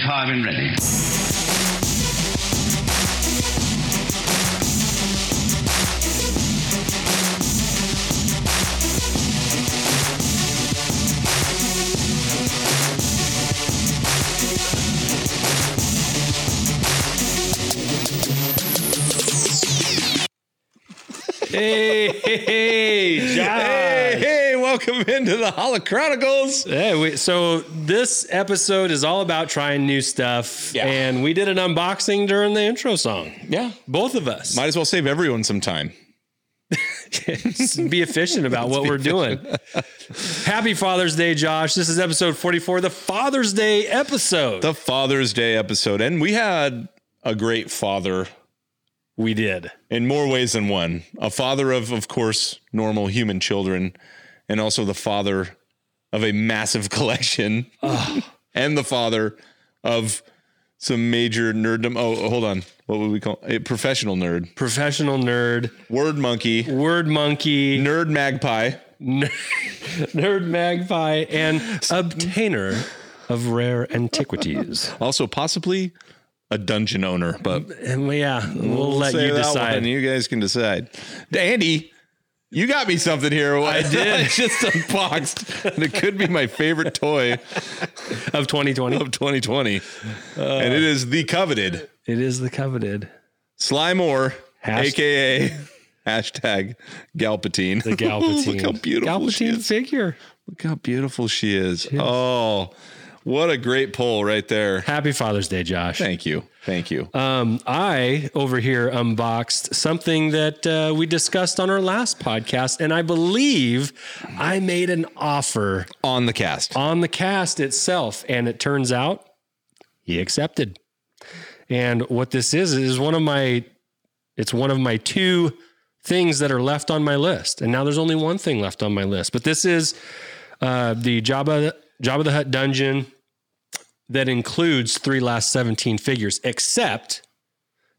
25 and ready. Hey, welcome into the Holo Chronicles. Hey, we, so this episode is all about trying new stuff, Yeah. and we did an unboxing during the intro song. Yeah. Both of us. Might as well save everyone some time. be efficient about what we're doing. Happy Father's Day, Josh. This is episode 44, the Father's Day episode. The Father's Day episode. And we had a great father we did. in more ways than one. A father of, of course, normal human children, and also the father of a massive collection, and the father of some major nerddom. Oh, hold on. What would we call a professional nerd? Professional nerd, Word monkey, word monkey, nerd magpie. nerd magpie, and obtainer of rare antiquities. Also, possibly a dungeon owner, but yeah, we'll, let you decide. one. You guys can decide. Andy, you got me something here. I did. just unboxed, and it could be my favorite toy of 2020. of 2020, uh, and it is the coveted It is the coveted. Sly Moore, Hasht- aka hashtag Galpatine. The Galpatine. Look how beautiful she Galpatine is. figure. Look how beautiful she is. Oh, what a great pull right there. Happy Father's Day, Josh. Thank you. Thank you. Um, I over here unboxed something that uh, we discussed on our last podcast, and I believe I made an offer On the cast. on the cast itself, and it turns out he accepted. And what this is is one of my, it's one of my two things that are left on my list, and now there's only one thing left on my list. But this is uh, the Jabba Jabba the Hutt dungeon that includes three last 17 figures, except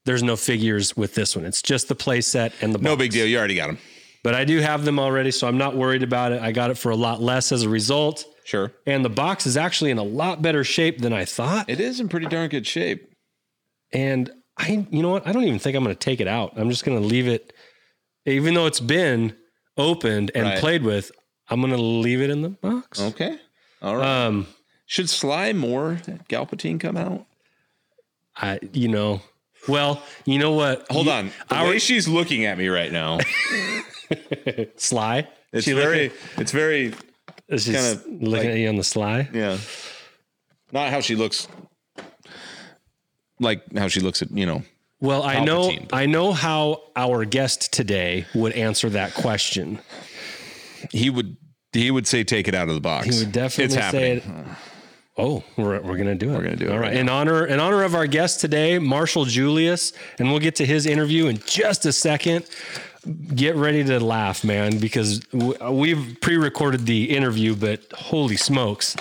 there's no figures with this one. It's just the play set and the box. No big deal. You already got them. But I do have them already, so I'm not worried about it. I got it for a lot less as a result. Sure. And the box is actually in a lot better shape than I thought. It is in pretty darn good shape. And I, you know what? I don't even think I'm going to take it out. I'm just going to leave it, even though it's been opened and Right. played with. I'm going to leave it in the box. Okay. All right. Um, Should Sly Moore Galpatine come out? I, you know, well, you know what? Hold You- on. The Our- way she's looking at me right now, Sly. it's She very, looking- it's very, It's just looking like- at you on the sly. yeah. Not how she looks, like how she looks at you know. Well, I know, but- I know how our guest today would answer that question. He would, he would say, take it out of the box. He would definitely it's say happening. it. Oh, we're, we're gonna do it. We're gonna do it All right right. In honor in honor of our guest today, Marshall Julius, and we'll get to his interview in just a second. Get ready to laugh, man, because we've pre-recorded the interview, but holy smokes,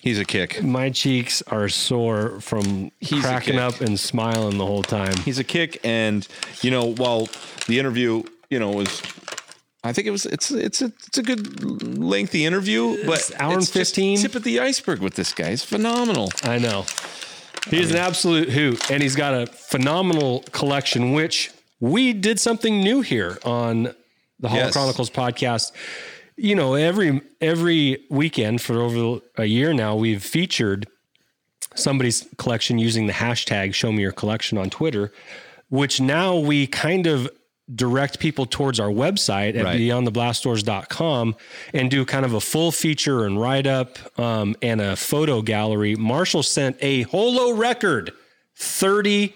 He's a kick. my cheeks are sore from He's cracking up and smiling the whole time. He's a kick, and you know, while the interview, you know, was. I think it was. It's it's a it's a good lengthy interview, but It's hour and it's 15. Tip of the iceberg with this guy. He's phenomenal. I know. He's an absolute hoot, and he's got a phenomenal collection, which we did something new here on the Holo Yes. Chronicles podcast. You know, every every weekend for over a year now, we've featured somebody's collection using the hashtag show me your collection on Twitter, which now we kind of direct people towards our website at Right. beyondtheblastdoors.com and do kind of a full feature and write up um, and a photo gallery. Marshall sent a holo record 30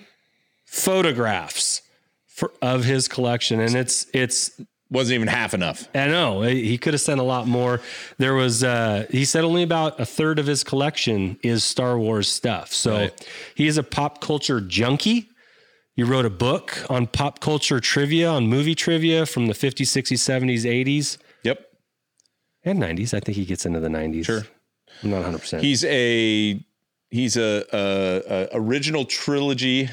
photographs for, of his collection and it's it's Wasn't even half enough. I know he could have sent a lot more. There was, uh, he said only about a third of his collection is Star Wars stuff. So Right. he is a pop culture junkie. You wrote a book on pop culture trivia, on movie trivia from the 50s, 60s, 70s, 80s, Yep. and 90s. I think he gets into the 90s. Sure. I'm not 100%. He's a he's a, a, a original trilogy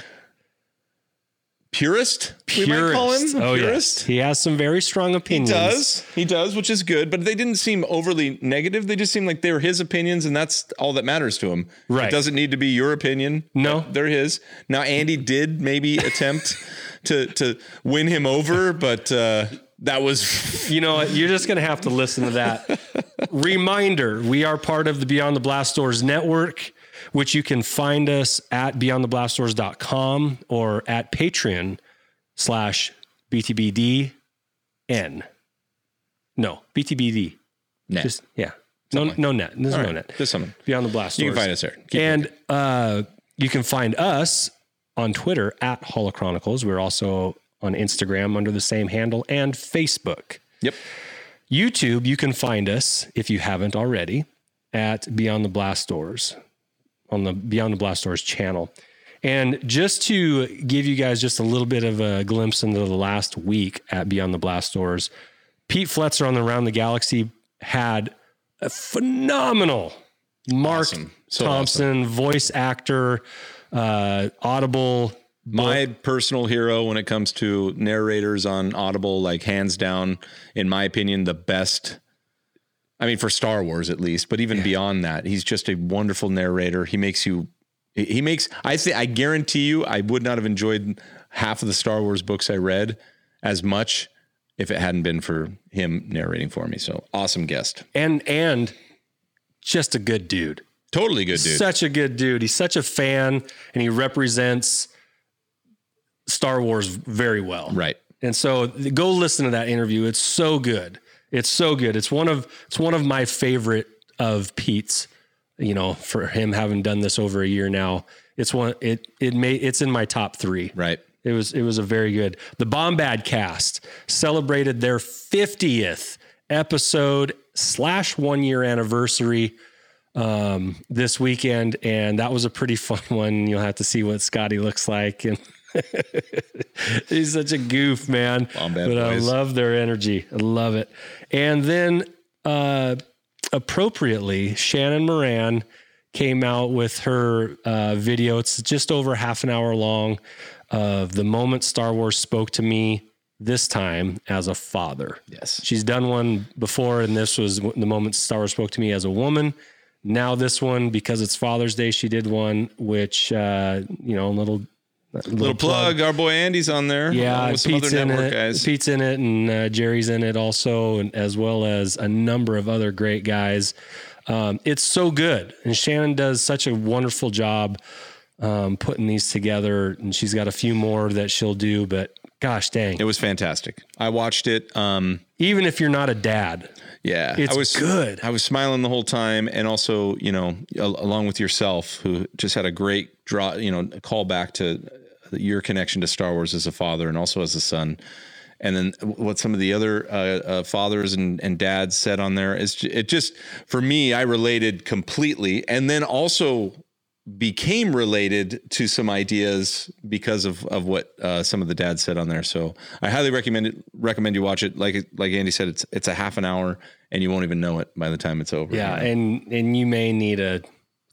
purist. We might call him Oh purist. yes, he has some very strong opinions. He does. He does, which is good, but they didn't seem overly negative. They just seemed like they were his opinions, and that's all that matters to him. Right. It doesn't need to be your opinion. No. They're his. Now, Andy did maybe attempt to to win him over, but uh, that was You know? You're just going to have to listen to that. Reminder we are part of the Beyond the Blast Doors network, which you can find us at beyondtheblastdoors.com or at Patreon slash BTBDN. No, BTBD. net. Just, yeah. No, no net. There's no right. net. Just something. Beyond the Blast Doors. You can find us there. Keep and uh, you can find us on Twitter at Holochronicles. We're also on Instagram under the same handle and Facebook. Yep. YouTube, you can find us if you haven't already at Beyond the Blast Doors on the Beyond the Blast Doors channel. And just to give you guys just a little bit of a glimpse into the last week at Beyond the Blast Doors, Pete Fletzer on the Around the Galaxy had a phenomenal Marc Awesome. So Thompson, voice actor, uh, Audible. My personal hero when it comes to narrators on Audible, like hands down, in my opinion, the best. I mean, for Star Wars at least, but even beyond that, he's just a wonderful narrator. He makes you, he he makes, I say, I guarantee you, I would not have enjoyed half of the Star Wars books I read as much if it hadn't been for him narrating for me. So awesome guest. and and just a good dude. Totally good dude. Such a good dude. He's such a fan and he represents Star Wars very well. right. And so go listen to that interview. It's so good. It's so good. It's one of it's one of my favorite of Pete's, you know, for him having done this over a year now. It's one it it may it's in my top 3. Right. It was it was a very good. The Bombad cast celebrated their 50th episode slash one year anniversary um, this weekend, and that was a pretty fun one. You'll have to see what Scotty looks like, and he's such a goof, man. But I love their energy. I love it. And then uh, appropriately, Shannon Moran came out with her uh, video. It's just over half an hour long of the moment Star Wars spoke to me. This time as a father. Yes. She's done one before, and this was the moment Star Wars spoke to me as a woman. Now this one, because it's Father's Day, she did one, which uh, you know, a little Little plug. Our boy Andy's on there. Yeah, with Pete's in it. guys. Pete's in it, and uh, Jerry's in it also, and as well as a number of other great guys. Um, it's so good, and Shannon does such a wonderful job um, putting these together. And she's got a few more that she'll do, but gosh dang, It was fantastic. I watched it. Um, even if you're not a dad, yeah, It's I was good. I was smiling the whole time, and also, you know, al- along with yourself, who just had a great draw, you know, call back to your connection to Star Wars as a father and also as a son. And then what some of the other uh, uh, fathers and, and dads said on there is it just for me I related completely, and then also became related to some ideas because of of what uh, some of the dads said on there. So I highly recommend it. Recommend you watch it. Like like Andy said, it's it's a half an hour, and you won't even know it by the time it's over. yeah, you know? and and you may need a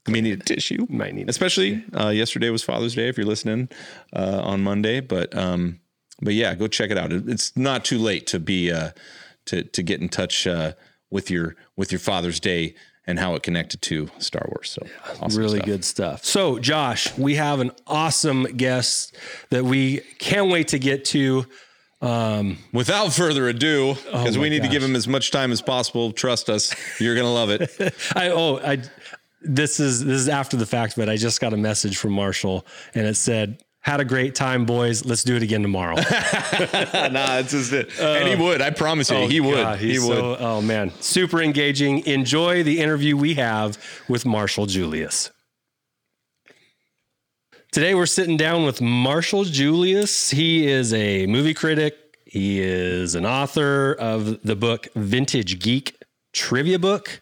I mean, need a tissue. might need Especially uh, yesterday was Father's Day. If you're listening uh, on Monday, but um, but yeah, go check it out. It's not too late to be uh, to to get in touch uh, with your with your Father's Day and how it connected to Star Wars. So awesome really stuff. good stuff. So, Josh, we have an awesome guest that we can't wait to get to. Without further ado, because my we need to give him as much time as possible. Trust us, you're gonna love it. I oh I this is this is after the fact, but I just got a message from Marshall and it said, "Had a great time, boys. Let's do it again tomorrow." nah, it's just it. and he would. I promise you, he would. Uh, God, he would. so- oh man, super engaging. Enjoy the interview we have with Marshall Julius. Today we're sitting down with Marshall Julius. He is a movie critic. He is an author of the book Vintage Geek Trivia Book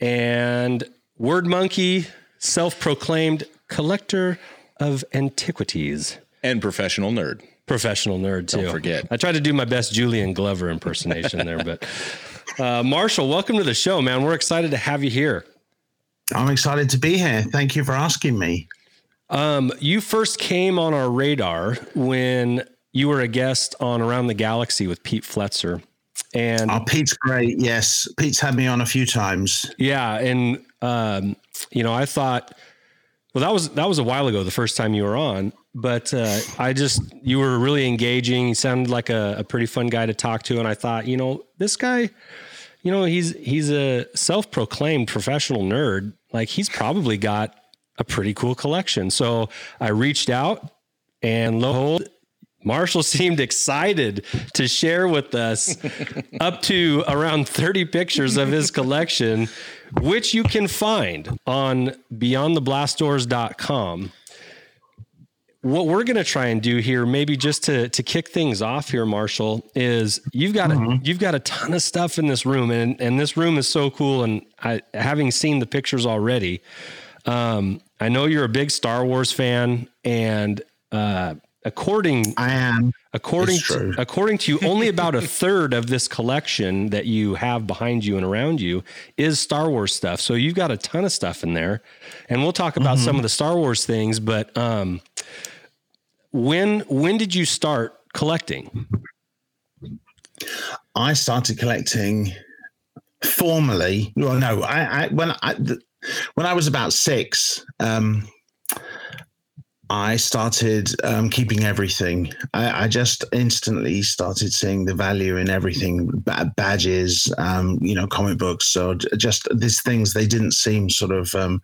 and Word Monkey, self-proclaimed collector of antiquities. and professional nerd. Professional nerd too. Don't forget. I tried to do my best Julian Glover impersonation there, but uh, Marshall, welcome to the show, man. We're excited to have you here. I'm excited to be here. Thank you for asking me. Um, you first came on our radar when you were a guest on Around the Galaxy with Pete Fletzer. And oh, Pete's great. Yes, Pete's had me on a few times. Yeah, and um, you know, I thought, well, that was that was a while ago, the first time you were on. But uh, I just you were really engaging. You sounded like a, a pretty fun guy to talk to, and I thought, you know, this guy, you know, he's he's a self-proclaimed professional nerd. Like he's probably got a pretty cool collection. So I reached out, and lo Marshall seemed excited to share with us up to around 30 pictures of his collection, which you can find on beyondtheblastdoors.com. What we're going to try and do here, maybe just to, to kick things off here, Marshall, is you've got mm-hmm. a, you've got a ton of stuff in this room, and and this room is so cool. And I, having seen the pictures already, um, I know you're a big Star Wars fan, and uh, according I am according to according to you, only about a third of this collection that you have behind you and around you is Star Wars stuff. So you've got a ton of stuff in there, and we'll talk about mm-hmm. some of the Star Wars things. But um, when when did you start collecting? I started collecting formally. Well, no, I, I when I the, when I was about six. Um, I started um, keeping everything. I, I, just instantly started seeing the value in everything badges, um, you know, comic books. So just these things, they didn't seem sort of um,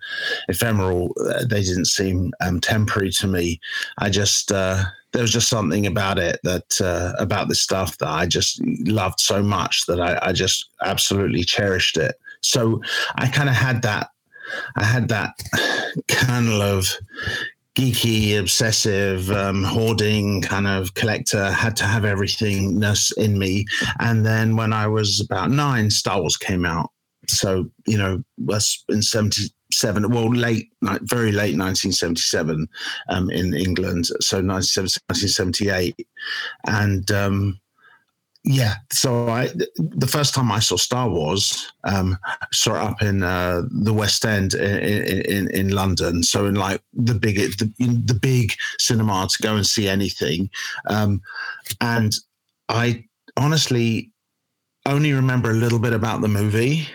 ephemeral. Uh, they didn't seem um, temporary to me. I just, uh, there was just something about it that, uh, about this stuff that I just loved so much that I, I just absolutely cherished it. So I kind of had that I had that kernel of geeky, obsessive, um, hoarding kind of collector, had to have everything in me. And then when I was about nine, Star Wars came out. So, you know, was in 77, well, late, very late 1977 um, in England. So 1978. And, um, yeah, so I the first time I saw Star Wars, um, saw it up in uh, the West End in, in, in London. So in like the big the, the big cinema to go and see anything, um, and I honestly only remember a little bit about the movie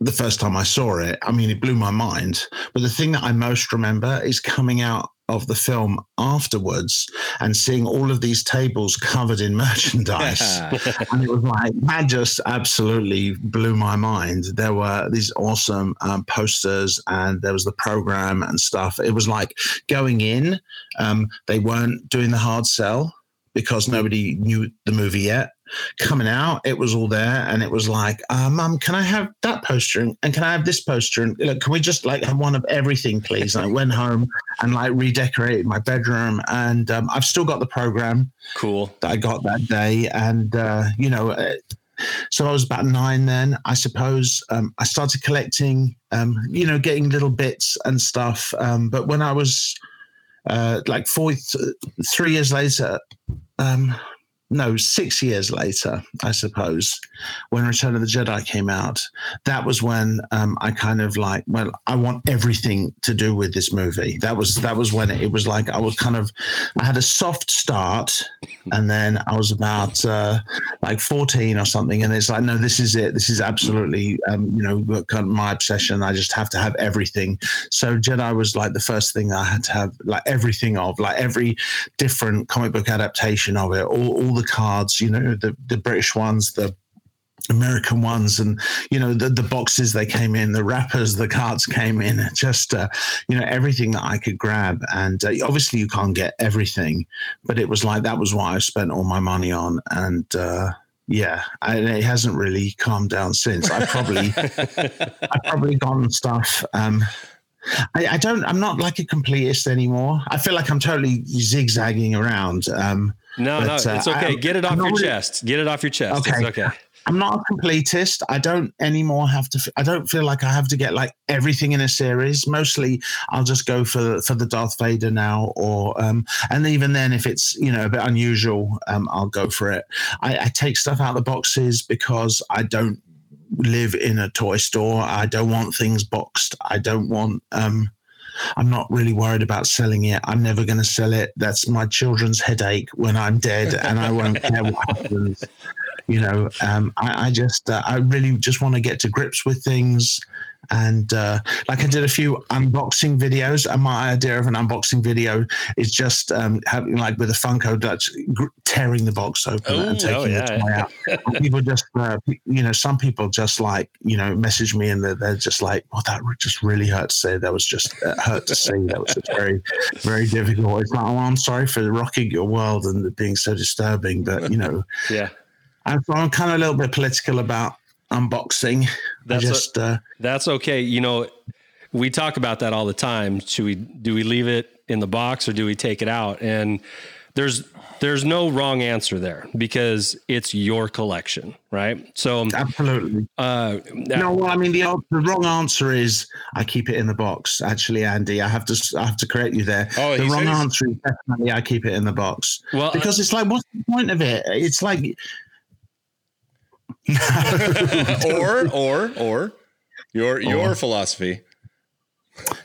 the first time I saw it. I mean, it blew my mind. But the thing that I most remember is coming out of the film afterwards and seeing all of these tables covered in merchandise. and it was like, that just absolutely blew my mind. There were these awesome um, posters and there was the program and stuff. It was like going in, um, they weren't doing the hard sell because nobody knew the movie yet coming out, it was all there, and it was like, uh, "Mum, can I have that poster and, and, can I have this poster and look, can we just like have one of everything, please?" And I went home and like redecorated my bedroom, and um, I've still got the program. Cool. That I got that day, and uh, you know. Uh, so I was about nine then, I suppose. Um, I started collecting, um, you know, getting little bits and stuff. Um, but when I was uh, like four, th- three years later, um, no, six years later, I suppose, when Return of the Jedi came out, that was when um, I kind of like, well, I want everything to do with this movie. That was that was when it, was like I was kind of, I had a soft start, and then I was about uh, like fourteen or something, and it's like, no, this is it. This is absolutely, um, you know, my obsession. I just have to have everything. So Jedi was like the first thing I had to have, like everything of, like every different comic book adaptation of it, all, all the cards, you know, the, the British ones, the American ones, and you know the the boxes they came in, the wrappers, the cards came in, just uh, you know everything that I could grab. And uh, obviously you can't get everything, but it was like that was what I spent all my money on, and uh, yeah, I, it hasn't really calmed down since. I probably I probably gone stuff. Um, I, I, don't. I'm not like a completist anymore. I feel like I'm totally zigzagging around. Um, no, but, no, it's uh, okay. I, Get it off your really, chest. Get it off your chest. Okay. It's okay. I'm not a completist. I don't anymore have to. I don't feel like I have to get like everything in a series. Mostly, I'll just go for for the Darth Vader now, or um, and even then, if it's you know a bit unusual, um, I'll go for it. I, I take stuff out of the boxes because I don't live in a toy store. I don't want things boxed. I don't want um, I'm not really worried about selling it. I'm never going to sell it. That's my children's headache when I'm dead, and I won't care what happens. You know, um, I, I, just, uh, I really just want to get to grips with things. And uh, like I did a few unboxing videos, and my idea of an unboxing video is just um, having like with a Funko Dutch tearing the box open Ooh, and taking oh, yeah. the toy out. people just, uh, you know, some people just like you know message me and they're, they're just like, "Well, that just really hurt to say. That was just uh, hurt to see. That was just very, very difficult." It's like, "Oh, I'm sorry for rocking your world and being so disturbing," but you know, yeah. And so I'm kind of a little bit political about unboxing. That's just a, uh, that's okay. You know, we talk about that all the time. Should we do we leave it in the box or do we take it out? And there's there's no wrong answer there because it's your collection, right? So absolutely. Uh, no, well, I mean the the wrong answer is I keep it in the box. Actually, Andy, I have to I have to correct you there. Oh, the wrong says- answer is definitely I keep it in the box. Well, because uh, it's like, what's the point of it? It's like or or or your your or. philosophy.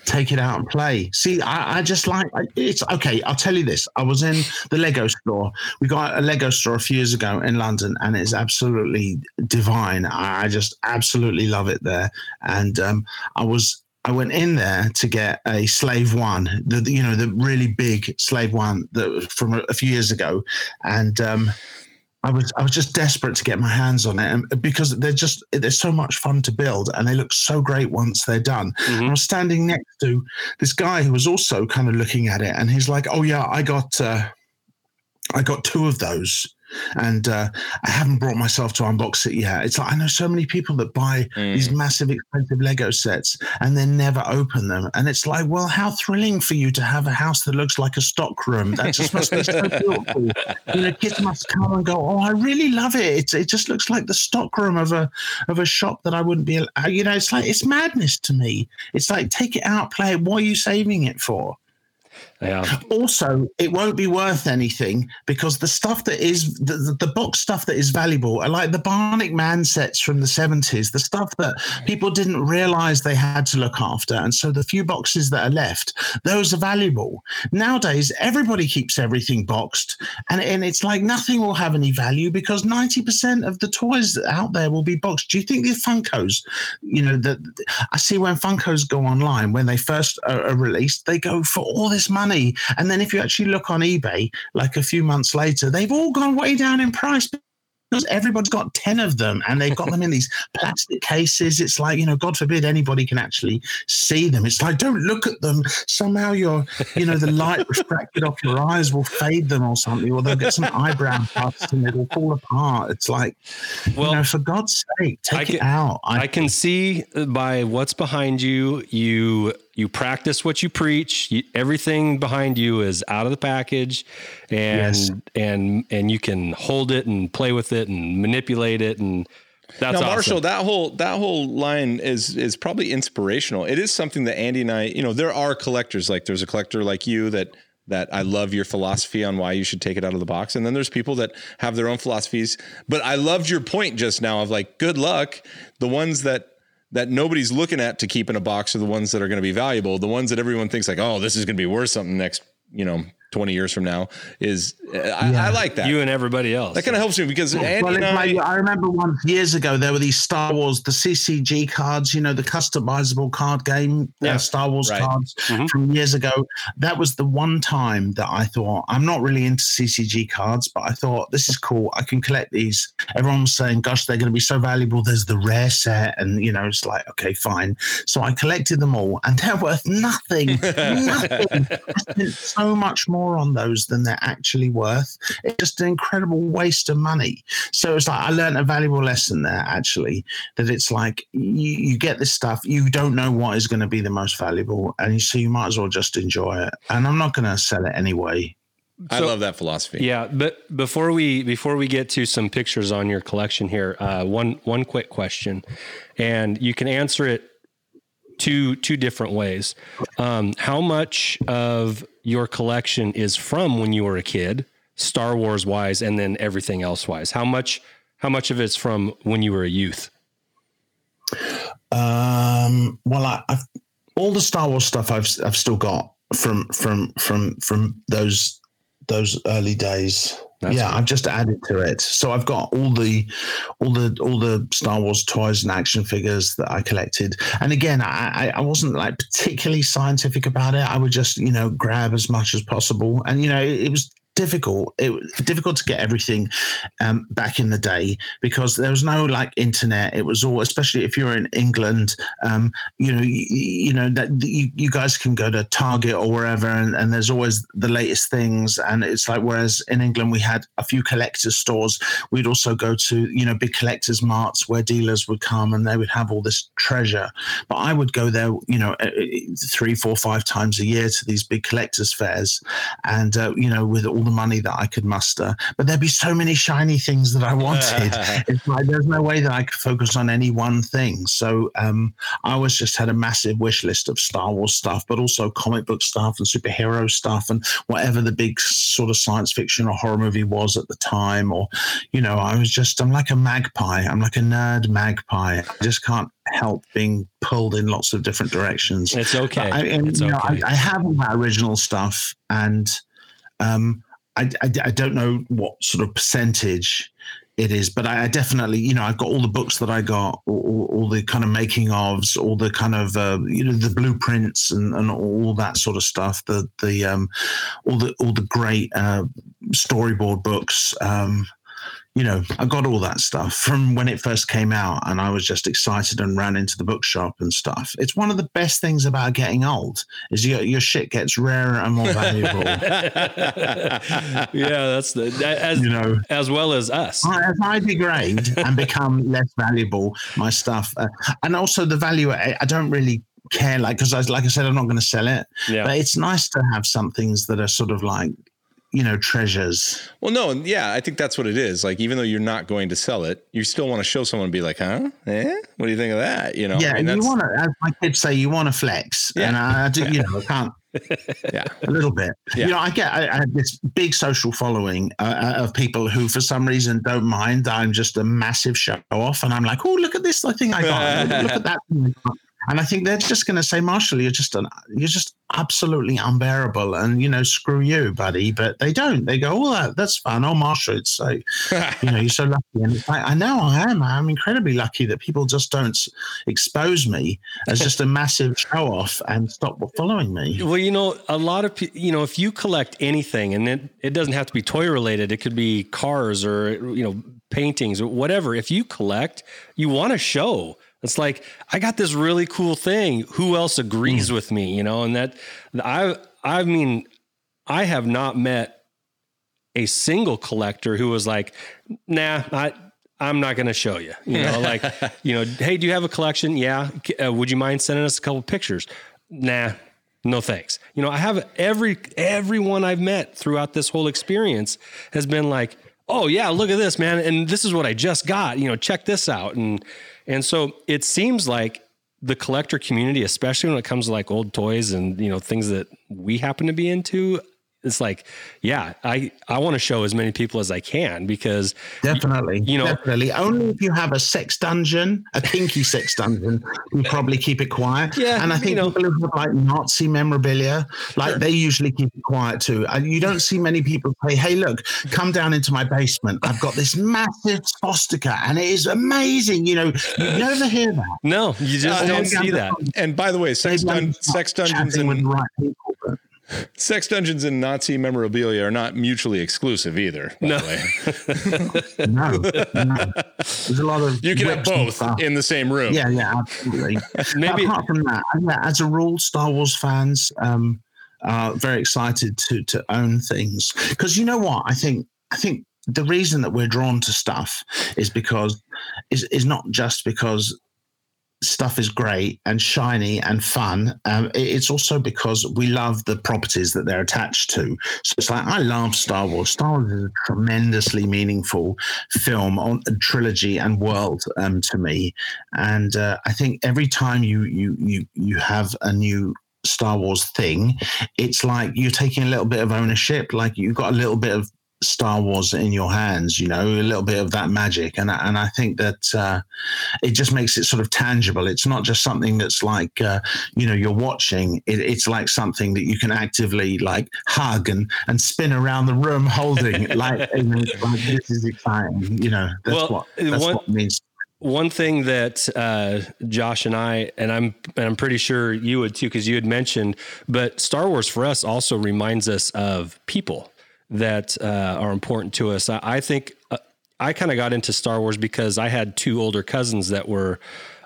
Take it out and play. See, I, I just like it's okay. I'll tell you this. I was in the Lego store. We got a Lego store a few years ago in London, and it's absolutely divine. I, just absolutely love it there. And um, I was I went in there to get a Slave One, the you know the really big Slave One that from a, a few years ago, and um, I was I was just desperate to get my hands on it, and because they're just they're so much fun to build, and they look so great once they're done. Mm-hmm. I was standing next to this guy who was also kind of looking at it, and he's like, "Oh yeah, I got uh, I got two of those." And uh, I haven't brought myself to unbox it yet. It's like I know so many people that buy mm. these massive, expensive Lego sets and then never open them, and it's like, well, how thrilling for you to have a house that looks like a stock room. That just must be so beautiful. You know, kids must come and go. Oh, I really love it. It's, it just looks like the stock room of a of a shop that I wouldn't be. You know, it's like it's madness to me. It's like take it out, play it. What are you saving it for? Also, it won't be worth anything because the stuff that is the, the box stuff that is valuable are like the Bionic Man sets from the 70s, the stuff that people didn't realize they had to look after. And so the few boxes that are left, those are valuable. Nowadays, everybody keeps everything boxed, and, and it's like nothing will have any value because 90% of the toys out there will be boxed. Do you think the Funkos, you know, that I see when Funkos go online, when they first are, are released, they go for all this money. And then if you actually look on eBay, like a few months later, they've all gone way down in price because everybody's got 10 of them and they've got them in these plastic cases. It's like, you know, God forbid anybody can actually see them. It's like, don't look at them. Somehow your, you know, the light refracted off your eyes will fade them or something, or they'll get some eyebrow puffs and it'll fall apart. It's like, well, you know, for God's sake, take can, it out. I, I can see by what's behind you, you you practice what you preach. You, everything behind you is out of the package, and yes. and and you can hold it and play with it and manipulate it and. That's now, Marshall, awesome. that whole that whole line is is probably inspirational. It is something that Andy and I, you know, there are collectors like there's a collector like you that that I love your philosophy on why you should take it out of the box. And then there's people that have their own philosophies. But I loved your point just now of like, good luck. The ones that that nobody's looking at to keep in a box are the ones that are going to be valuable. The ones that everyone thinks like, oh, this is going to be worth something next, you know, 20 years from now is I, yeah. I, like that. You and everybody else. That kind of helps me because Andy well, I, like, I remember once years ago there were these Star Wars, the CCG cards, you know, the customizable card game, uh, yeah. uh, Star Wars right. cards mm-hmm. from years ago. That was the one time that I thought I'm not really into CCG cards, but I thought this is cool. I can collect these. Everyone was saying, "Gosh, they're going to be so valuable." There's the rare set, and you know, it's like okay, fine. So I collected them all, and they're worth nothing. nothing. I spent so much more more on those than they're actually worth. It's just an incredible waste of money. So it's like I learned a valuable lesson there actually that it's like you, you get this stuff, you don't know what is going to be the most valuable, and so you might as well just enjoy it. And I'm not going to sell it anyway. So, I love that philosophy. Yeah, but before we before we get to some pictures on your collection here, uh, one one quick question, and you can answer it two two different ways. Um, how much of your collection is from when you were a kid, Star Wars wise, and then everything else wise? How much how much of it's from when you were a youth? Um, well, I, I've all the Star Wars stuff I've I've still got from from from from those those early days. That's yeah, cool. I've just added to it. So I've got all the all the all the Star Wars toys and action figures that I collected. And again, I I- wasn't like particularly scientific about it. I would just you know grab as much as possible, and you know it was difficult. It was difficult to get everything um, back in the day because there was no like internet. It was all, especially if you're in England, um, you know, you, you know that you, you guys can go to Target or wherever, and, and there's always the latest things. And it's like whereas in England we had a few collectors stores, we'd also go to you know big collectors marts where dealers would come and they would have all this treasure. But I would go there, you know, three, four, five times a year to these big collectors fairs, and uh, you know, with all the money that I could muster. But there'd be so many shiny things that I wanted. it's like there's no way that I could focus on any one thing. So um, I always just had a massive wish list of Star Wars stuff, but also comic book stuff and superhero stuff and whatever the big sort of science fiction or horror movie was at the time. Or, you know, I was just I'm like a magpie. I'm like a nerd magpie. I just can't help being pulled in lots of different directions. It's okay. I, and, it's know. I, I have all that original stuff, and um, I, I, I don't know what sort of percentage it is, but I, definitely, you know, I've got all the books that I got, all, all, all the kind of making ofs, all the kind of, uh, you know, the blueprints and, and all that sort of stuff. The the um, all the all the great uh, storyboard books. Um, you know, I got all that stuff from when it first came out, and I was just excited and ran into the bookshop and stuff. It's one of the best things about getting old is your your shit gets rarer and more valuable. yeah, that's the as you know, as well as us. as I degrade and become less valuable, my stuff, uh, and also the value. I, I don't really care, like because I like I said, I'm not going to sell it, Yeah. but it's nice to have some things that are sort of like, you know, treasures. Well, no, yeah, I think that's what it is. Like, even though you're not going to sell it, you still want to show someone and be like, huh? Eh? What do you think of that? You know, yeah, I mean, you want to, as my kids say, you want to flex, Yeah. and I, I do, you know, I can't. yeah. a little bit. Yeah. You know, I get I, I have this big social following uh, of people who, for some reason, don't mind. I'm just a massive show off, and I'm like, oh, look at this thing I got. look at that. I got." And I think they're just going to say, Marshall, you're just an, you're just absolutely unbearable, and you know, screw you, buddy. But they don't. They go, oh, that, that's fun. Oh, Marshall, it's so you know, you're so lucky. And like, I know I am. I'm incredibly lucky that people just don't expose me as just a massive show off and stop following me. Well, you know, a lot of people, you know, if you collect anything, and it, it doesn't have to be toy related, it could be cars or, you know, paintings or whatever. If you collect, you want to show. It's like, I got this really cool thing. Who else agrees with me? You know, and that I, I mean, I have not met a single collector who was like, nah, I, I'm not going to show you. You know, like, you know, hey, do you have a collection? Yeah. Uh, would you mind sending us a couple pictures? Nah, no thanks. You know, I have every everyone I've met throughout this whole experience has been like, oh yeah, look at this, man, and this is what I just got. You know, check this out, and and so it seems like the collector community, especially when it comes to like old toys and you know things that we happen to be into. It's like, yeah, I I want to show as many people as I can because Definitely. you know- definitely. Only if you have a sex dungeon, a kinky sex dungeon, you probably keep it quiet. Yeah, And I you think know. people who have like Nazi memorabilia, like they usually keep it quiet too. And you don't see many people say, hey, look, come down into my basement. I've got this massive swastika and it is amazing. You know, you never hear that. no, you just Uh, don't see that. And by the way, sex, dun- sex dungeons chatting with and the right people. But sex dungeons and Nazi memorabilia are not mutually exclusive either. By No. way. no, no. There's a lot of you can have both in the same room. Yeah, yeah, absolutely. Maybe- But apart from that, yeah, as a rule, Star Wars fans um, are very excited to to own things because you know what? I think I think the reason that we're drawn to stuff is because is is not just because stuff is great and shiny and fun. Um, it's also because we love the properties that they're attached to. So it's like I love Star Wars. Star Wars is a tremendously meaningful film on trilogy and world um, to me. And uh, I think every time you you you you have a new Star Wars thing, it's like you're taking a little bit of ownership. Like you've got a little bit of Star Wars in your hands, you know, a little bit of that magic. And, I- and I think that uh, it just makes it sort of tangible. It's not just something that's like, uh, you know, you're watching. It, it's like something that you can actively like hug and, and spin around the room holding. like, like, this is exciting. You know, that's Well, what that's one- what it means. one thing that uh, Josh and I, and I'm, and I'm pretty sure you would too, because you had mentioned, but Star Wars for us also reminds us of people that uh, are important to us. I, I think uh, I kind of got into Star Wars because I had two older cousins that were.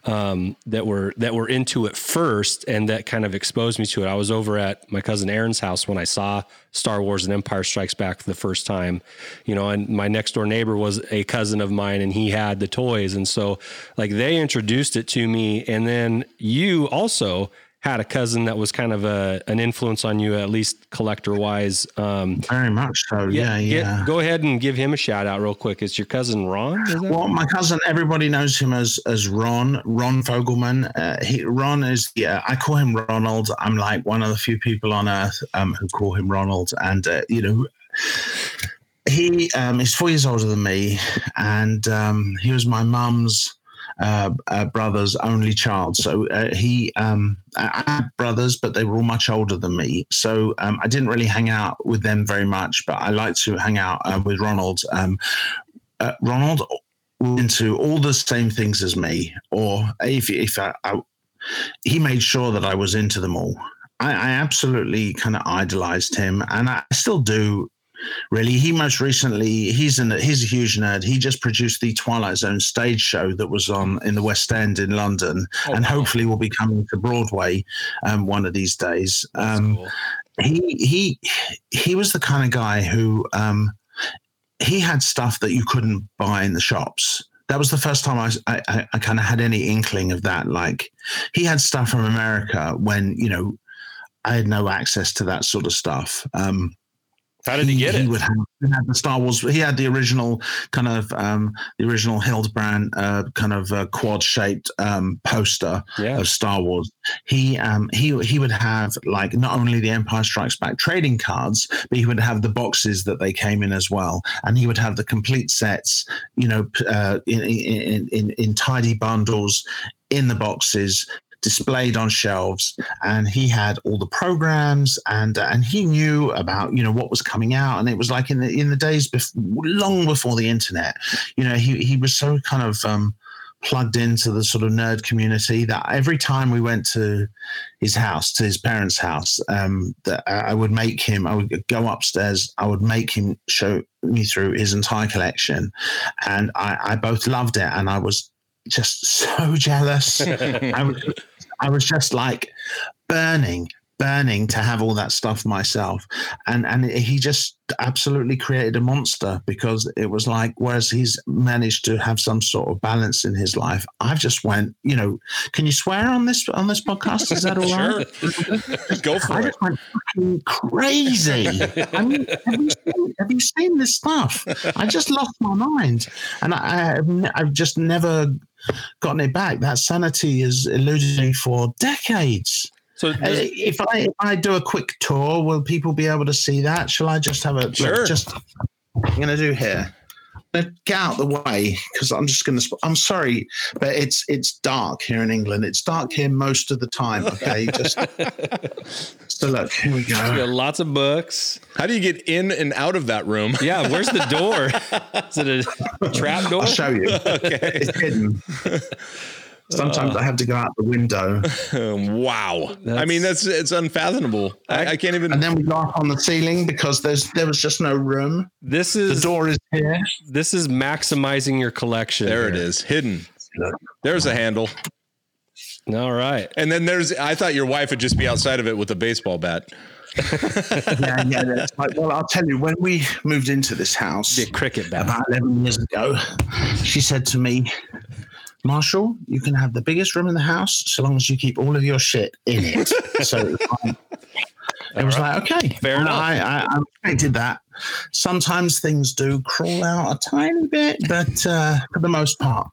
Um, that were that were into it first, and that kind of exposed me to it. I was over at my cousin Aaron's house when I saw Star Wars and Empire Strikes Back for the first time, you know. And my next door neighbor was a cousin of mine, and he had the toys, and so like they introduced it to me. And then you also had a cousin that was kind of a an influence on you, at least collector wise. Um, Very much so. Yeah, get- yeah. go ahead and give him a shout out real quick. It's your cousin Ron. Well, my cousin, everybody knows him as as Ron, Ron Fogelman. Uh, he, Ron is, yeah, I call him Ronald. I'm like one of the few people on earth um, who call him Ronald. And, uh, you know, he um, is four years older than me. And um, he was my mum's uh, uh, brother's only child. So uh, he, um, I had brothers, but they were all much older than me. So um, I didn't really hang out with them very much, but I like to hang out uh, with Ronald. Um, uh, Ronald into all the same things as me, or if if I, I he made sure that I was into them all. I absolutely kind of idolized him, and I still do. Really, he most recently he's an he's a huge nerd. He just produced the Twilight Zone stage show that was on in the West End in London, Oh, and wow. hopefully will be coming to Broadway um, one of these days. Um, cool. he he he was the kind of guy who um, he had stuff that you couldn't buy in the shops. That was the first time I I, I kind of had any inkling of that. Like he had stuff from America when you know I had no access to that sort of stuff. Um, How did he get He it? would have, he had the Star Wars. He had the original kind of um, the original Hildebrandt uh, kind of uh, quad shaped um, poster Yeah. of Star Wars. He um he he would have like not only the Empire Strikes Back trading cards, but he would have the boxes that they came in as well, and he would have the complete sets, you know, uh, in, in in in tidy bundles in the boxes displayed on shelves and he had all the programs and uh, and he knew about you know what was coming out and it was like in the in the days before long before the internet. You know he he was so kind of um plugged into the sort of nerd community that every time we went to his house to his parents house um that I would make him I would go upstairs I would make him show me through his entire collection. And I I both loved it and I was just so jealous. I was I was just like burning, burning to have all that stuff myself. And and he just absolutely created a monster because it was like whereas he's managed to have some sort of balance in his life, I've just went, you know, can you swear on this on this podcast? Is that all right? Sure. Go for it. I it. just went fucking crazy. I mean, have you, seen, have you seen this stuff? I just lost my mind, and I, I've, I've just never gotten it back. That sanity has eluded me for decades. So Uh, If I if I do a quick tour, will people be able to see that? Shall I just have a look, Sure. just I'm going to do here. I'm gonna Get out the way because I'm just going to. I'm sorry, but it's it's dark here in England. It's dark here most of the time. Okay, just so look. Here we you go. got lots of books. How do you get in and out of that room? Yeah, where's the door? Is it a trap door? I'll show you. Okay. It's hidden. Sometimes uh. I have to go out the window, wow. I mean, that's it's unfathomable. I, I can't even. and then we go up on the ceiling because there's there was just no room. This is The door is here. this is maximizing your collection. There it here. is, hidden. Look. There's a handle, All right. and then there's. I thought your wife would just be outside of it with a baseball bat. yeah, yeah. That's like, well, I'll tell you, when we moved into this house Be a cricket bat. about 11 years ago, she said to me, Marshall, you can have the biggest room in the house so long as you keep all of your shit in it. so um, it was like, okay. Fair enough. I, I, I respected that. Sometimes things do crawl out a tiny bit, but uh, for the most part,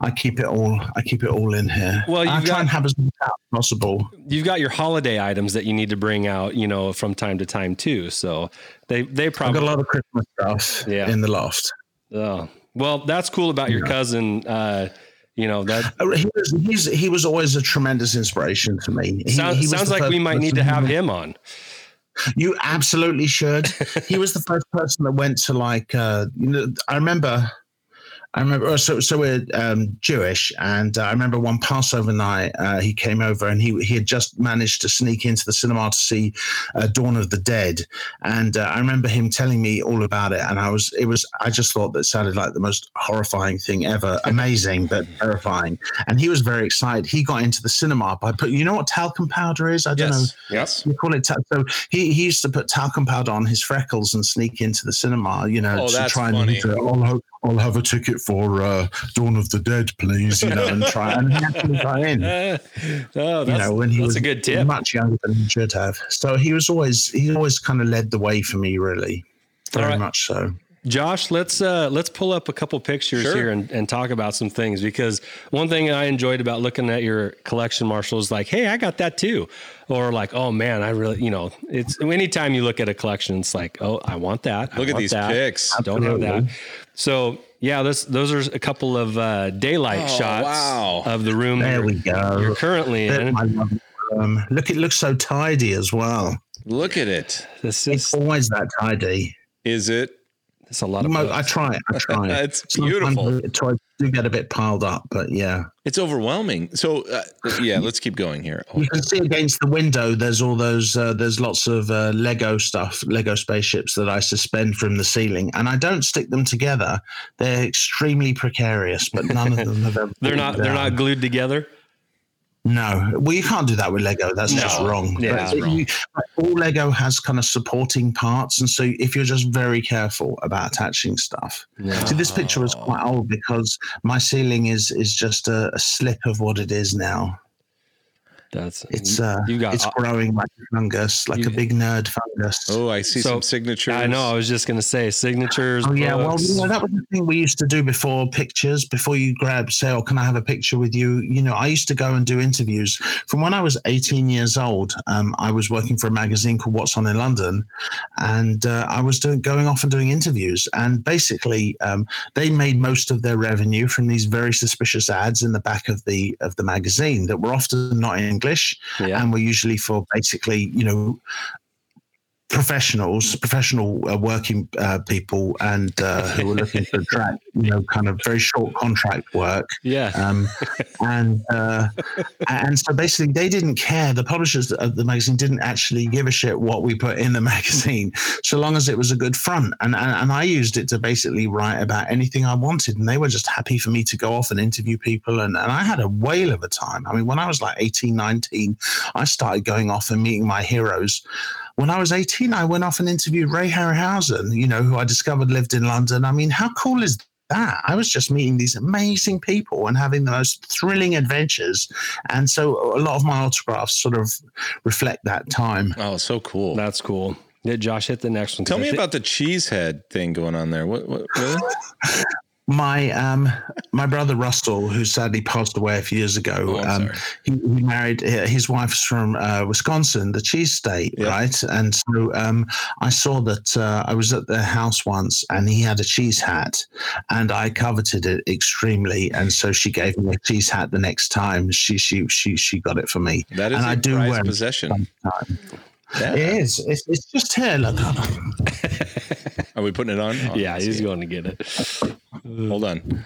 I keep it all. I keep it all in here. Well, I you've try and have as much out as possible. You've got your holiday items that you need to bring out, you know, from time to time too. So they they I've probably got a lot of Christmas stuff Yeah. in the loft. Oh, well, that's cool about your cousin. Uh, you know that He was, he's, he was always a tremendous inspiration to me. He- sounds, he sounds like we might need to have him on. You absolutely should. he was the first person that went to like uh, you know. I remember. I remember. oh, So, so we're um, Jewish, and uh, I remember one Passover night uh, he came over, and he he had just managed to sneak into the cinema to see uh, Dawn of the Dead, and uh, I remember him telling me all about it, and I was it was I just thought that sounded like the most horrifying thing ever, amazing but terrifying, and he was very excited. He got into the cinema by put you know what talcum powder is? I don't know. Yes. Yes. You call it ta- so he, he used to put talcum powder on his freckles and sneak into the cinema, you know, Oh, to try and have, I'll have a ticket for uh, Dawn of the Dead, please, you know, and try and he actually got in. oh, You know, when he that's was a good tip. much younger than he should have. So he was always he always kind of led the way for me, really, very All right. much so. Josh, let's uh, let's pull up a couple pictures Sure. here and, and talk about some things because one thing I enjoyed about looking at your collection, Marshall, is like, hey, I got that too, or like, oh man, I really, you know, it's anytime you look at a collection, it's like, oh, I want that. I Look at these that. pics. I don't have that. Absolutely. So yeah, this those are a couple of uh, daylight Oh, shots wow. of the room There you're, we go. you're currently There- in. I love it. Um, look, it looks so tidy as well. Look at it. This It's is always that tidy. Is it? It's a lot of. Mo- books. I try it. I try it. It's Sometimes beautiful. it tries to get a bit piled up, but yeah. It's overwhelming. So uh, yeah, let's keep going here. Oh, You can see against the window. There's all those. Uh, there's lots of uh, Lego stuff, Lego spaceships that I suspend from the ceiling, and I don't stick them together. They're extremely precarious, but none of them have ever. they're been not. They're down. not glued together. No, well, you can't do that with Lego. That's just wrong. Yeah, that's you- wrong. but all Lego has kind of supporting parts, and so if you're just very careful about attaching stuff. See, this picture was quite old because my ceiling is is just a, a slip of what it is now. That's It's uh, you got it's growing like a fungus, like you- a big nerd fungus. Oh, I see So, some signatures. I know. I was just gonna say signatures. Oh yeah, well, you know, that was the thing we used to do before pictures. Before you grab, say, "Oh, can I have a picture with you?" You know, I used to go and do interviews. From when I was 18 years old, um, I was working for a magazine called What's On in London, and uh, I was doing going off and doing interviews. And basically, um, they made most of their revenue from these very suspicious ads in the back of the of the magazine that were often not in English yeah. and were usually for basically, you know, professionals, professional uh, working uh, people, and uh, who were looking for track, you know, kind of very short contract work. Yeah. Um, and uh, and so basically, they didn't care. The publishers of the magazine didn't actually give a shit what we put in the magazine, so long as it was a good front. And and, and I used it to basically write about anything I wanted, and they were just happy for me to go off and interview people. And, and I had a whale of a time. I mean, when I was like 18, 19, I started going off and meeting my heroes. When I was 18, I went off and interviewed Ray Harryhausen, you know, who I discovered lived in London. I mean, how cool is that? I was just meeting these amazing people and having the most thrilling adventures. And so a lot of my autographs sort of reflect that time. Oh, so cool. That's cool. Yeah, Josh, hit the next one. Tell me thi- about the cheesehead thing going on there. What? What? Really? My um, my brother Russell, who sadly passed away a few years ago, Oh, um, he, he married uh, his wife's from uh, Wisconsin, the cheese state, Yeah. right? And so um, I saw that uh, I was at their house once, and he had a cheese hat, and I coveted it extremely, and so she gave me a cheese hat the next time. She she she she got it for me. That is And a I do prized wear possession. Time. Yeah. It is. It's, it's just here. Look. Are we putting it on? Oh, Yeah, he's see. going to get it. Hold on.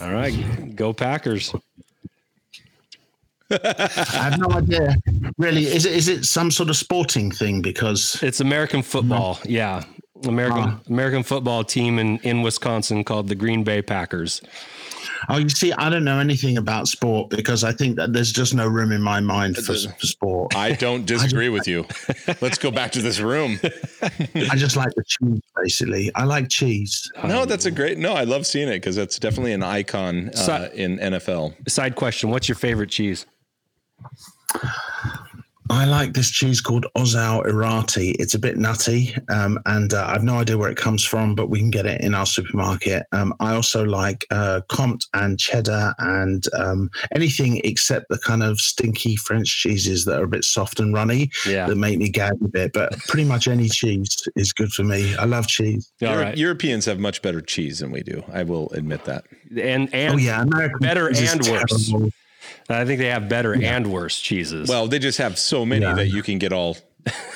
All right, go Packers. I have no idea. Really, is it is it some sort of sporting thing? Because It's American football. Yeah, American Ah. American football team in in Wisconsin called the Green Bay Packers. Oh, you see, I don't know anything about sport because I think that there's just no room in my mind for, for sport. I don't disagree with you. Let's go back to this room. I just like the cheese, basically. I like cheese. No, that's a great. No, I love seeing it because that's definitely an icon uh, So- in NFL. Side question: What's your favorite cheese? I like this cheese called Ossau-Iraty. It's a bit nutty, um, and uh, I've no idea where it comes from, but we can get it in our supermarket. Um, I also like uh, Comte and cheddar and um, anything except the kind of stinky French cheeses that are a bit soft and runny Yeah. that make me gag a bit. But pretty much any cheese is good for me. I love cheese. All Euro- right. Europeans have much better cheese than we do. I will admit that. And and oh yeah, American better and worse. terrible. I think they have better and worse cheeses. Well, they just have so many Yeah. that you can get all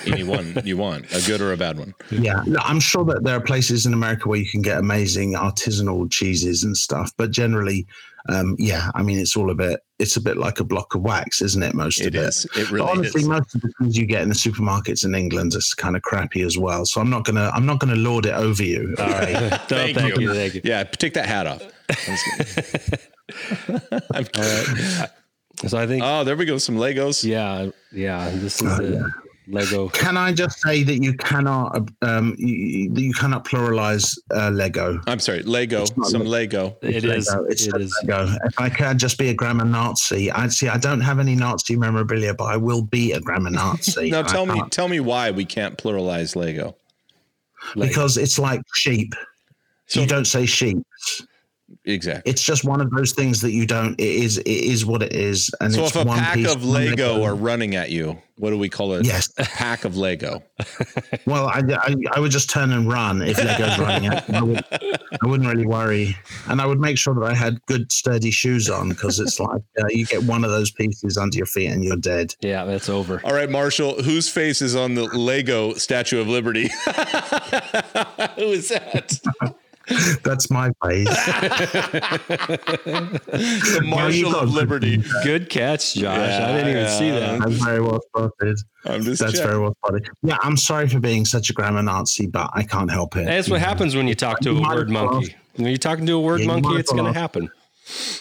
any one you want, a good or a bad one. Yeah, no, I'm sure that there are places in America where you can get amazing artisanal cheeses and stuff, but generally, um, yeah, I mean, it's all a bit, it's a bit like a block of wax, isn't it? Most It of it. is. It But really honestly, is. most of the things you get in the supermarkets in England is kind of crappy as well. So I'm not gonna, I'm not gonna lord it over you. All right. Thank thank, you. you. Thank you. Yeah, take that hat off. I'm kidding. So I think, Oh, there we go. Some Legos. yeah, yeah. This is a Lego. Can I just say that you cannot, um, you, that you cannot pluralize uh, Lego? I'm sorry, Lego. Some Lego. It is. Lego. It's It just. Lego. If I can just be a grammar Nazi, I'd see. I don't have any Nazi memorabilia, but I will be a grammar Nazi. Now I tell me, can't- tell me why we can't pluralize Lego. because it's like sheep. So- you don't say sheep. Exactly. It's just one of those things that you don't. It is. It is what it is. And So it's if a one pack of one Lego are running at you, what do we call it? Yes. A pack of Lego. Well, I, I, I would just turn and run if Lego's running at me. I, would, I wouldn't really worry, and I would make sure that I had good sturdy shoes on because it's like uh, you get one of those pieces under your feet and you're dead. Yeah, that's over. All right, Marshall, whose face is on the Lego Statue of Liberty? Who is that? That's my face. The you Marshal of Liberty. Good catch, Josh. Yeah, I didn't even see that. That's very well spotted. I'm just That's checking. very well spotted. Yeah, I'm sorry for being such a grammar Nazi, but I can't help it. That's what happens when you talk to You a word as well monkey. When you're talking to a word Yeah, monkey, it's going to ask. happen.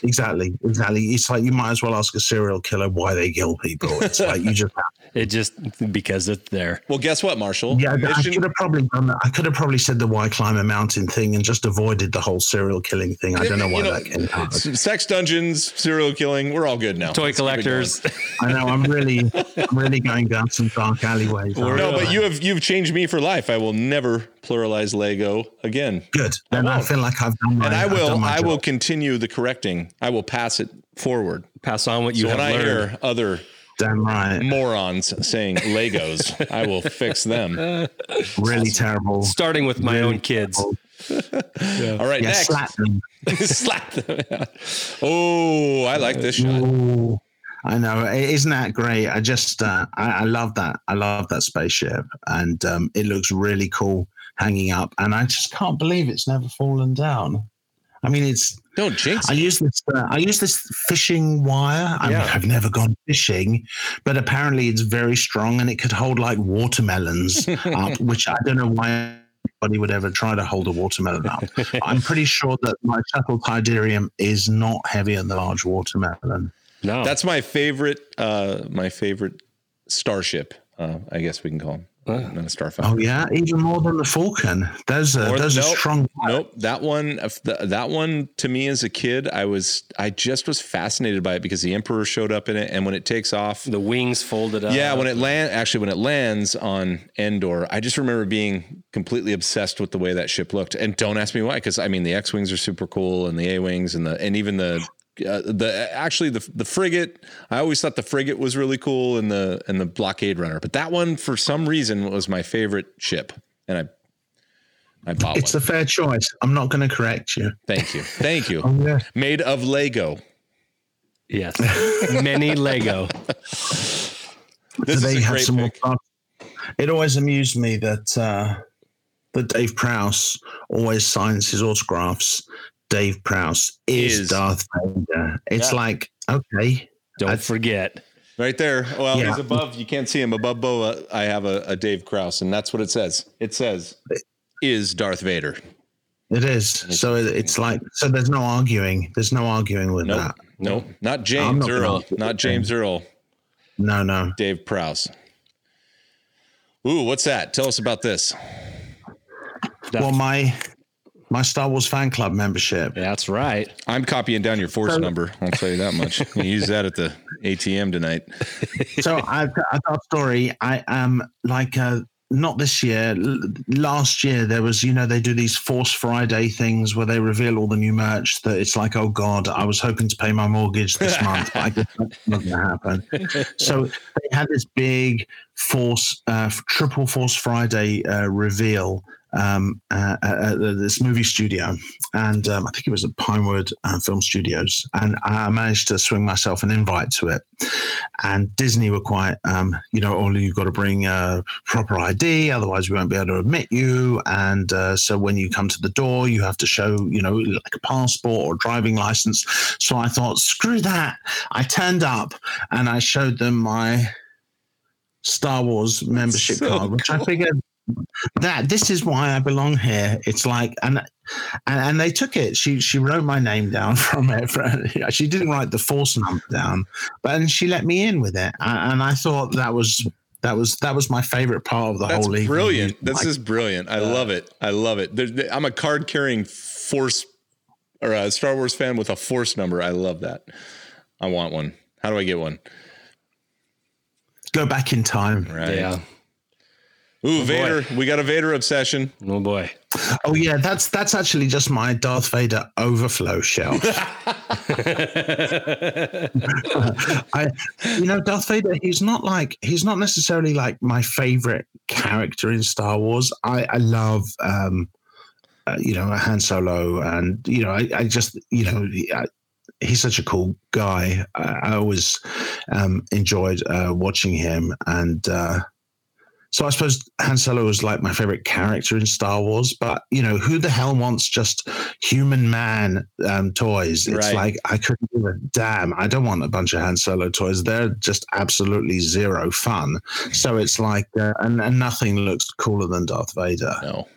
Exactly, exactly. It's like you might as well ask a serial killer why they kill people. It's like you just have It just because it's there. Well, guess what, Marshall? Yeah, I Mission- could have probably done that. I could have probably said the why climb a mountain thing and just avoided the whole serial killing thing. I don't know why You know, that came out. Sex dungeons, serial killing. We're all good now. Toy Let's keep it going. collectors. I know I'm really, I'm really going down some dark alleyways. No, but you have you've changed me for life. I will never pluralize Lego again. good. Then I, won't. feel like I've done my. And I will done my I will continue the correcting. I will pass it forward. Pass on what you So have when I hear other Damn right. morons saying Legos, I will fix them. Really terrible. Starting with my own kids. All right, Yeah, next. slap them. Slap them. Oh, I like this shot. Ooh, I know. Isn't that great? I just, uh, I, I love that. I love that spaceship, and um, it looks really cool hanging up. And I just can't believe it's never fallen down. I mean, it's Don't jinx I use this. Uh, I use this fishing wire. I mean, Yeah. I've never gone fishing, but apparently it's very strong and it could hold like watermelons up, which I don't know why anybody would ever try to hold a watermelon up. I'm pretty sure that my shuttle Tydirium is not heavier than the large watermelon. No. That's my favorite. Uh, my favorite starship. Uh, I guess we can call him. Not a starfighter. Oh yeah, even more than the Falcon. There's a More than- those are nope. strong. Nope, that one. if the- That one to me as a kid, I was, I just was fascinated by it because the Emperor showed up in it, and when it takes off, the wings folded up. yeah, when it land, actually when it lands on Endor, I just remember being completely obsessed with the way that ship looked. And don't ask me why, because I mean the X wings are super cool, and the A wings, and the and even the. Uh, the actually the the frigate I always thought the frigate was really cool and the and the blockade runner but that one for some reason was my favorite ship and I I bought It's one a fair choice. I'm not going to correct you. thank you thank you Oh yeah. made of Lego Yes. Many Lego. this Do is they a have great some more pick. fun? It always amused me that uh, that Dave Prowse always signs his autographs. Dave Prowse is, Is. Darth Vader. It's Yeah. like okay, Don't I- forget. Right there. Well, Yeah. he's above. You can't see him above Boa. I have a, a Dave Prowse, and that's what it says. It says, "Is Darth Vader." it is. So it's like so. There's no arguing. There's no arguing with Nope. that. Nope. Not James not Earl. Not James Earl. No, no. Dave Prowse. Ooh, what's that? Tell us about this. Well, my my Star Wars fan club membership. That's right. I'm copying down your force So- number. I'll tell you that much. You use that at the ATM tonight. so I've got, I've got a story. I am like uh, not this year. L- last year there was, you know, they do these Force Friday things where they reveal all the new merch. That it's like, oh god, I was hoping to pay my mortgage this month, but I guess that's not going to happen. So they had this big Force uh, Triple Force Friday uh, reveal um, uh, at this movie studio, and um, I think it was at Pinewood uh, Film Studios, and I managed to swing myself an invite to it. And Disney were quite, um, you know, only you've got to bring a proper ID, otherwise we won't be able to admit you. And uh, so when you come to the door, you have to show, you know, like a passport or driving license. So I thought, screw that. I turned up and I showed them my Star Wars membership So card, which I figured that this is why I belong here. It's like and and, and they took it. She she wrote my name down from it. For, she didn't write the force number down, but and she let me in with it. And, and I thought that was that was that was my favorite part of the That's whole evening. brilliant. This Like, is brilliant. I uh, love it. I love it. There's, I'm a card carrying force or a Star Wars fan with a force number. I love that. I want one. How do I get one? go back in time. Right. Yeah. Ooh, Vader. We got a Vader obsession. Oh boy. Oh yeah, that's that's actually just my Darth Vader overflow shelf. I, you know, Darth Vader. He's not like he's not necessarily like my favorite character in Star Wars. I I love. um uh, you know, Han Solo, and you know, I, I just, you know, I, he's such a cool guy. I, I always um, enjoyed uh, watching him, and uh, so I suppose Han Solo was like my favorite character in Star Wars. But you know, who the hell wants just human man um, toys? It's Right. like I couldn't give a damn. I don't want a bunch of Han Solo toys. They're just absolutely zero fun. So it's like, uh, and, and nothing looks cooler than Darth Vader No.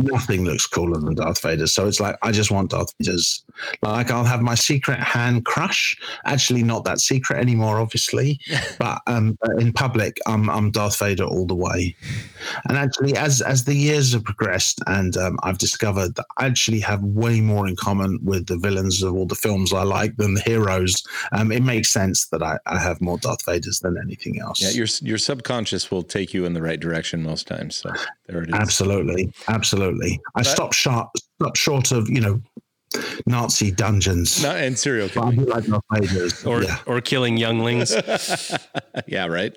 Nothing looks cooler than Darth Vader. So it's like I just want Darth Vader's. Like I'll have my secret Han crush. Actually, not that secret anymore, obviously. but um, in public, I'm I'm Darth Vader all the way. And actually, as as the years have progressed, and um, I've discovered that I actually have way more in common with the villains of all the films I like than the heroes. Um, it makes sense that I, I have more Darth Vaders than anything else. Yeah, your your subconscious will take you in the right direction most times. So there it is. Absolutely, absolutely. I stopped short, stopped short of you know Nazi dungeons. Not and serial But I killing. like Or yeah. or killing younglings. Yeah, right.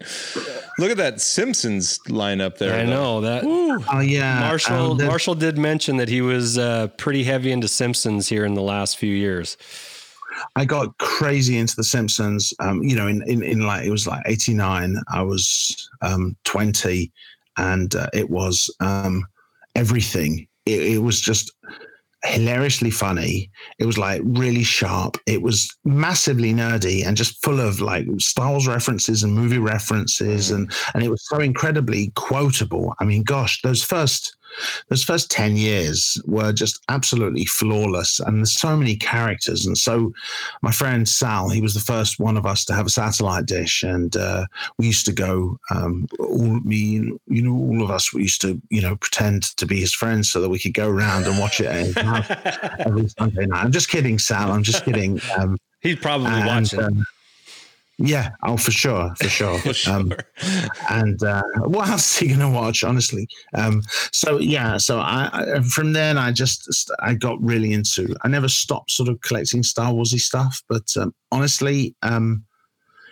Look at that Simpsons lineup there. I know that. Oh yeah, Marshall Um, the- Marshall did mention that he was uh, pretty heavy into Simpsons here in the last few years. I got crazy into The Simpsons. Um, you know, in, in in like it was like eighty nine. I was um twenty, and uh, it was um everything. It, it was just hilariously funny. It was like really sharp. It was massively nerdy and just full of like Star Wars references and movie references, mm. and and it was so incredibly quotable. I mean, gosh, those first those first 10 years were just absolutely flawless and there's so many characters and so my friend sal he was the first one of us to have a satellite dish and uh, we used to go um, all me you know all of us we used to you know pretend to be his friends so that we could go around and watch it every sunday night i'm just kidding sal i'm just kidding um, He's probably and, watching. um, yeah, oh, for sure, for sure. For sure. Um, and uh, what else are you going to watch, honestly? Um, so yeah, so I, I from then I just I got really into. I never stopped sort of collecting Star Warsy stuff, but um, honestly, um,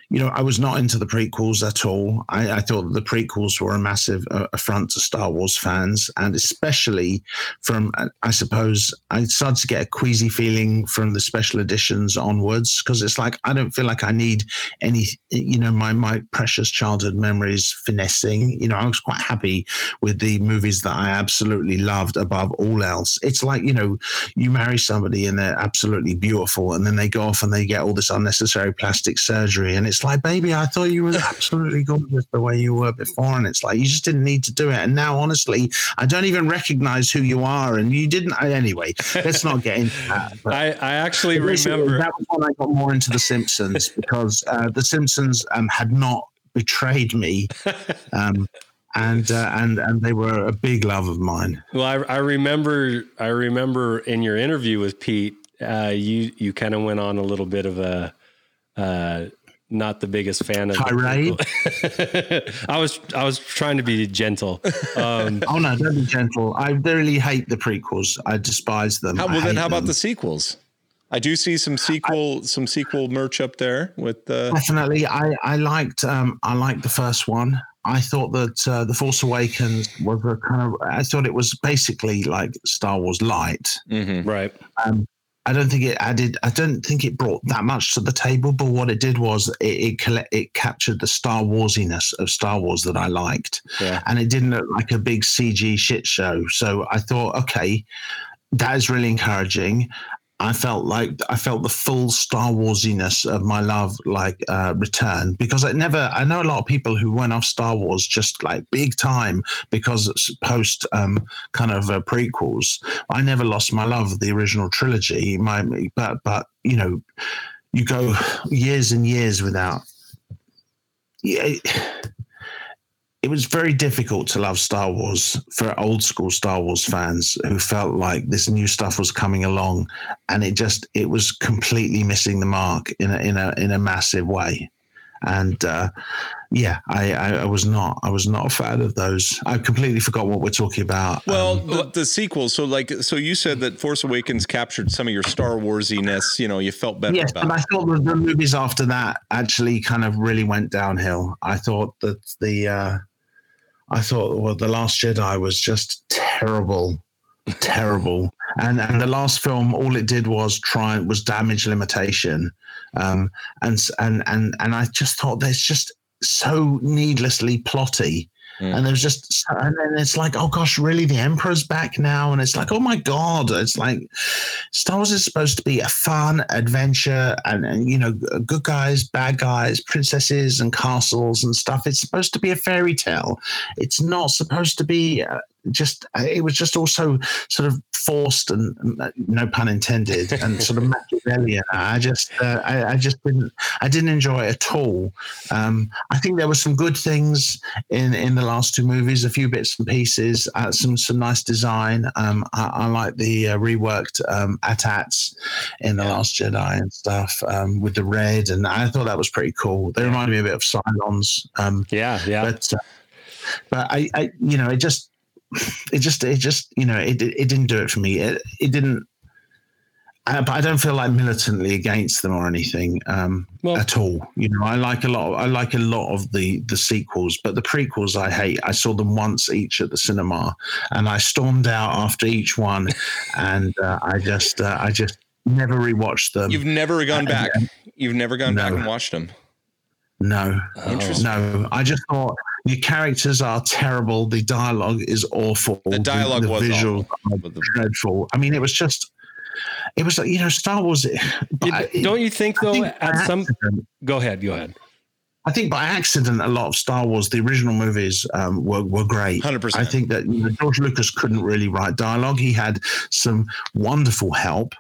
you know, I was not into the prequels at all. I, I thought the prequels were a massive uh, affront to Star Wars fans, and especially from, uh, I suppose, I started to get a queasy feeling from the special editions onwards because it's like I don't feel like I need any, you know, my my precious childhood memories finessing. You know, I was quite happy with the movies that I absolutely loved above all else. It's like you know, you marry somebody and they're absolutely beautiful, and then they go off and they get all this unnecessary plastic surgery, and it's like, baby, I thought you were absolutely gorgeous the way you were before, and it's like you just didn't need to do it, and now honestly, I don't even recognize who you are, and you didn't. Anyway, let's not get into that. I, I actually remember. that was when I got more into The Simpsons because uh, The Simpsons um, had not betrayed me, um, and uh, and and they were a big love of mine. Well, I, I remember. I remember in your interview with Pete, uh, you you kind of went on a little bit of a uh, not the biggest fan of the Tirade? prequel. I was I was trying to be gentle. Um, Oh no, don't be gentle. I really hate the prequels. I despise them. How, well, then hate how about the sequels? I do see some sequel some sequel merch up there with uh, Definitely, I I liked um I liked the first one. I thought that uh, the Force Awakens was a kind of. I thought it was basically like Star Wars light. mhm. right. Um, I don't think it added. I don't think it brought that much to the table. But what it did was it it, it captured the Star Warsiness of Star Wars that I liked, Yeah. and it didn't look like a big CG shit show. So I thought, okay, that is really encouraging. I felt like I felt the full Star Warsiness of my love like uh, return because I never. I know a lot of people who went off Star Wars just like big time because it's post um, kind of uh, prequels. I never lost my love of the original trilogy. My but but you know, you go years and years without. Yeah. It, it was very difficult to love Star Wars for old school Star Wars fans who felt like this new stuff was coming along, and it just it was completely missing the mark in a in a in a massive way. And uh, yeah, I, I, I was not I was not a fan of those. I completely forgot what we're talking about. Well, Um, the, the sequel. So, like, so you said that Force Awakens captured some of your Star Warsiness. You know, you felt better yes, about. but I thought the, the movies after that actually kind of really went downhill. I thought that the uh, I thought well, the Last Jedi was just terrible, terrible, and and the last film all it did was try was damage limitation, um, and and and and I just thought there's just so needlessly plotty. Mm. And there's just, and then it's like, oh gosh, really? The Emperor's back now, and it's like, oh my god! It's like Star Wars is supposed to be a fun adventure, and, and you know, good guys, bad guys, princesses, and castles and stuff. It's supposed to be a fairy tale. It's not supposed to be uh, just. It was just also sort of forced and uh, no pun intended, and sort of Machiavellian. I just, uh, I, I just didn't, I didn't enjoy it at all. Um, I think there were some good things in in the last two movies, a few bits and pieces, uh, some some nice design. Um, I, I like the uh, reworked um, ATATs in the Last Jedi and stuff um, with the red, and I thought that was pretty cool. They reminded me a bit of Cylons, um, Yeah. Yeah. but uh, but I, I, you know, it just, it just, it just, you know, it it didn't do it for me. It it didn't. Uh, but I don't feel like militantly against them or anything. Um, Well- at all. You know, I like a lot. Of, I like a lot of the the sequels, but the prequels I hate. I saw them once each at the cinema, and I stormed out after each one, and uh, I just uh, I just never rewatched them. You've never gone back. You've never gone back and watched them. no, Interesting. no. I just thought the characters are terrible. The dialogue is awful. The dialogue was visuals awful, are but dreadful. I mean, it was just. It was like you know Star Wars. Did- I- don't you think though? think at by some, go ahead. Go ahead. I think by accident, a lot of Star Wars, the original movies, um, were were great. 100%. I think that you know, George Lucas couldn't really write dialogue. He had some wonderful help,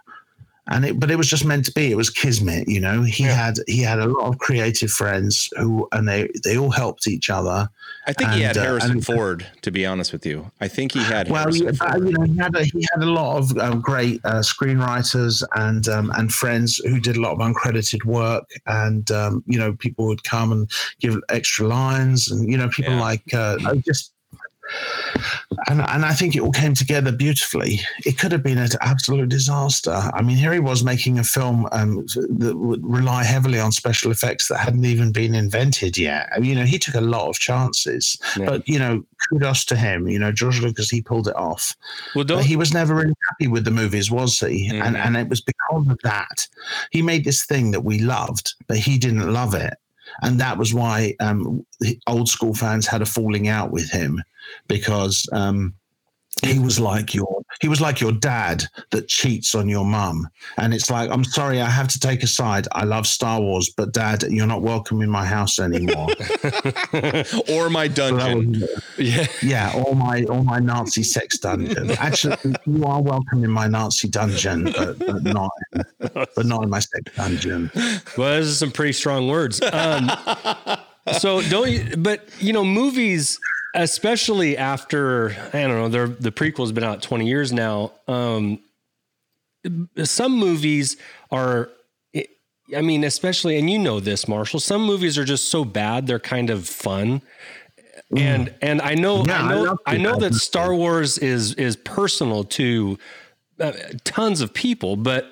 and it, but it was just meant to be. It was kismet, you know. He Yeah. had he had a lot of creative friends who, and they they all helped each other. I think he And, had uh, Harrison and- Ford. To be honest with you, I think he had Well, but, Ford. you know, he had a, he had a lot of um, great uh, screenwriters and um, and friends who did a lot of uncredited work, and um, you know, people would come and give extra lines, and you know, people Yeah. like uh, just. And, and I think it all came together beautifully. It could have been an absolute disaster. I mean, here he was making a film um, that would rely heavily on special effects that hadn't even been invented yet. I mean, you know, he took a lot of chances. Yeah. But you know, kudos to him. You know, George Lucas, he pulled it off. Well, But he was never really happy with the movies, was he? And Mhm. and it was because of that he made this thing that we loved, but he didn't love it, and that was why um, old school fans had a falling out with him because. Um, he was like your he was like your dad that cheats on your mum and it's like i'm sorry i have to take a side i love star wars but dad you're not welcome in my house anymore or my So dungeon. was- yeah. yeah, all my all my Nazi sex dungeon. Actually, you are welcome in my Nazi dungeon, but, but not but not in my sex dungeon. Well, those are some pretty strong words. Um, so don't you? But you know, movies, especially after I don't know, the prequel's been out twenty years now. Um, some movies are, I mean, especially, and you know this, Marshall. Some movies are just so bad they're kind of fun. And and I know Yeah, I I know love I, know that. Star Wars is is personal to uh, tons of people, but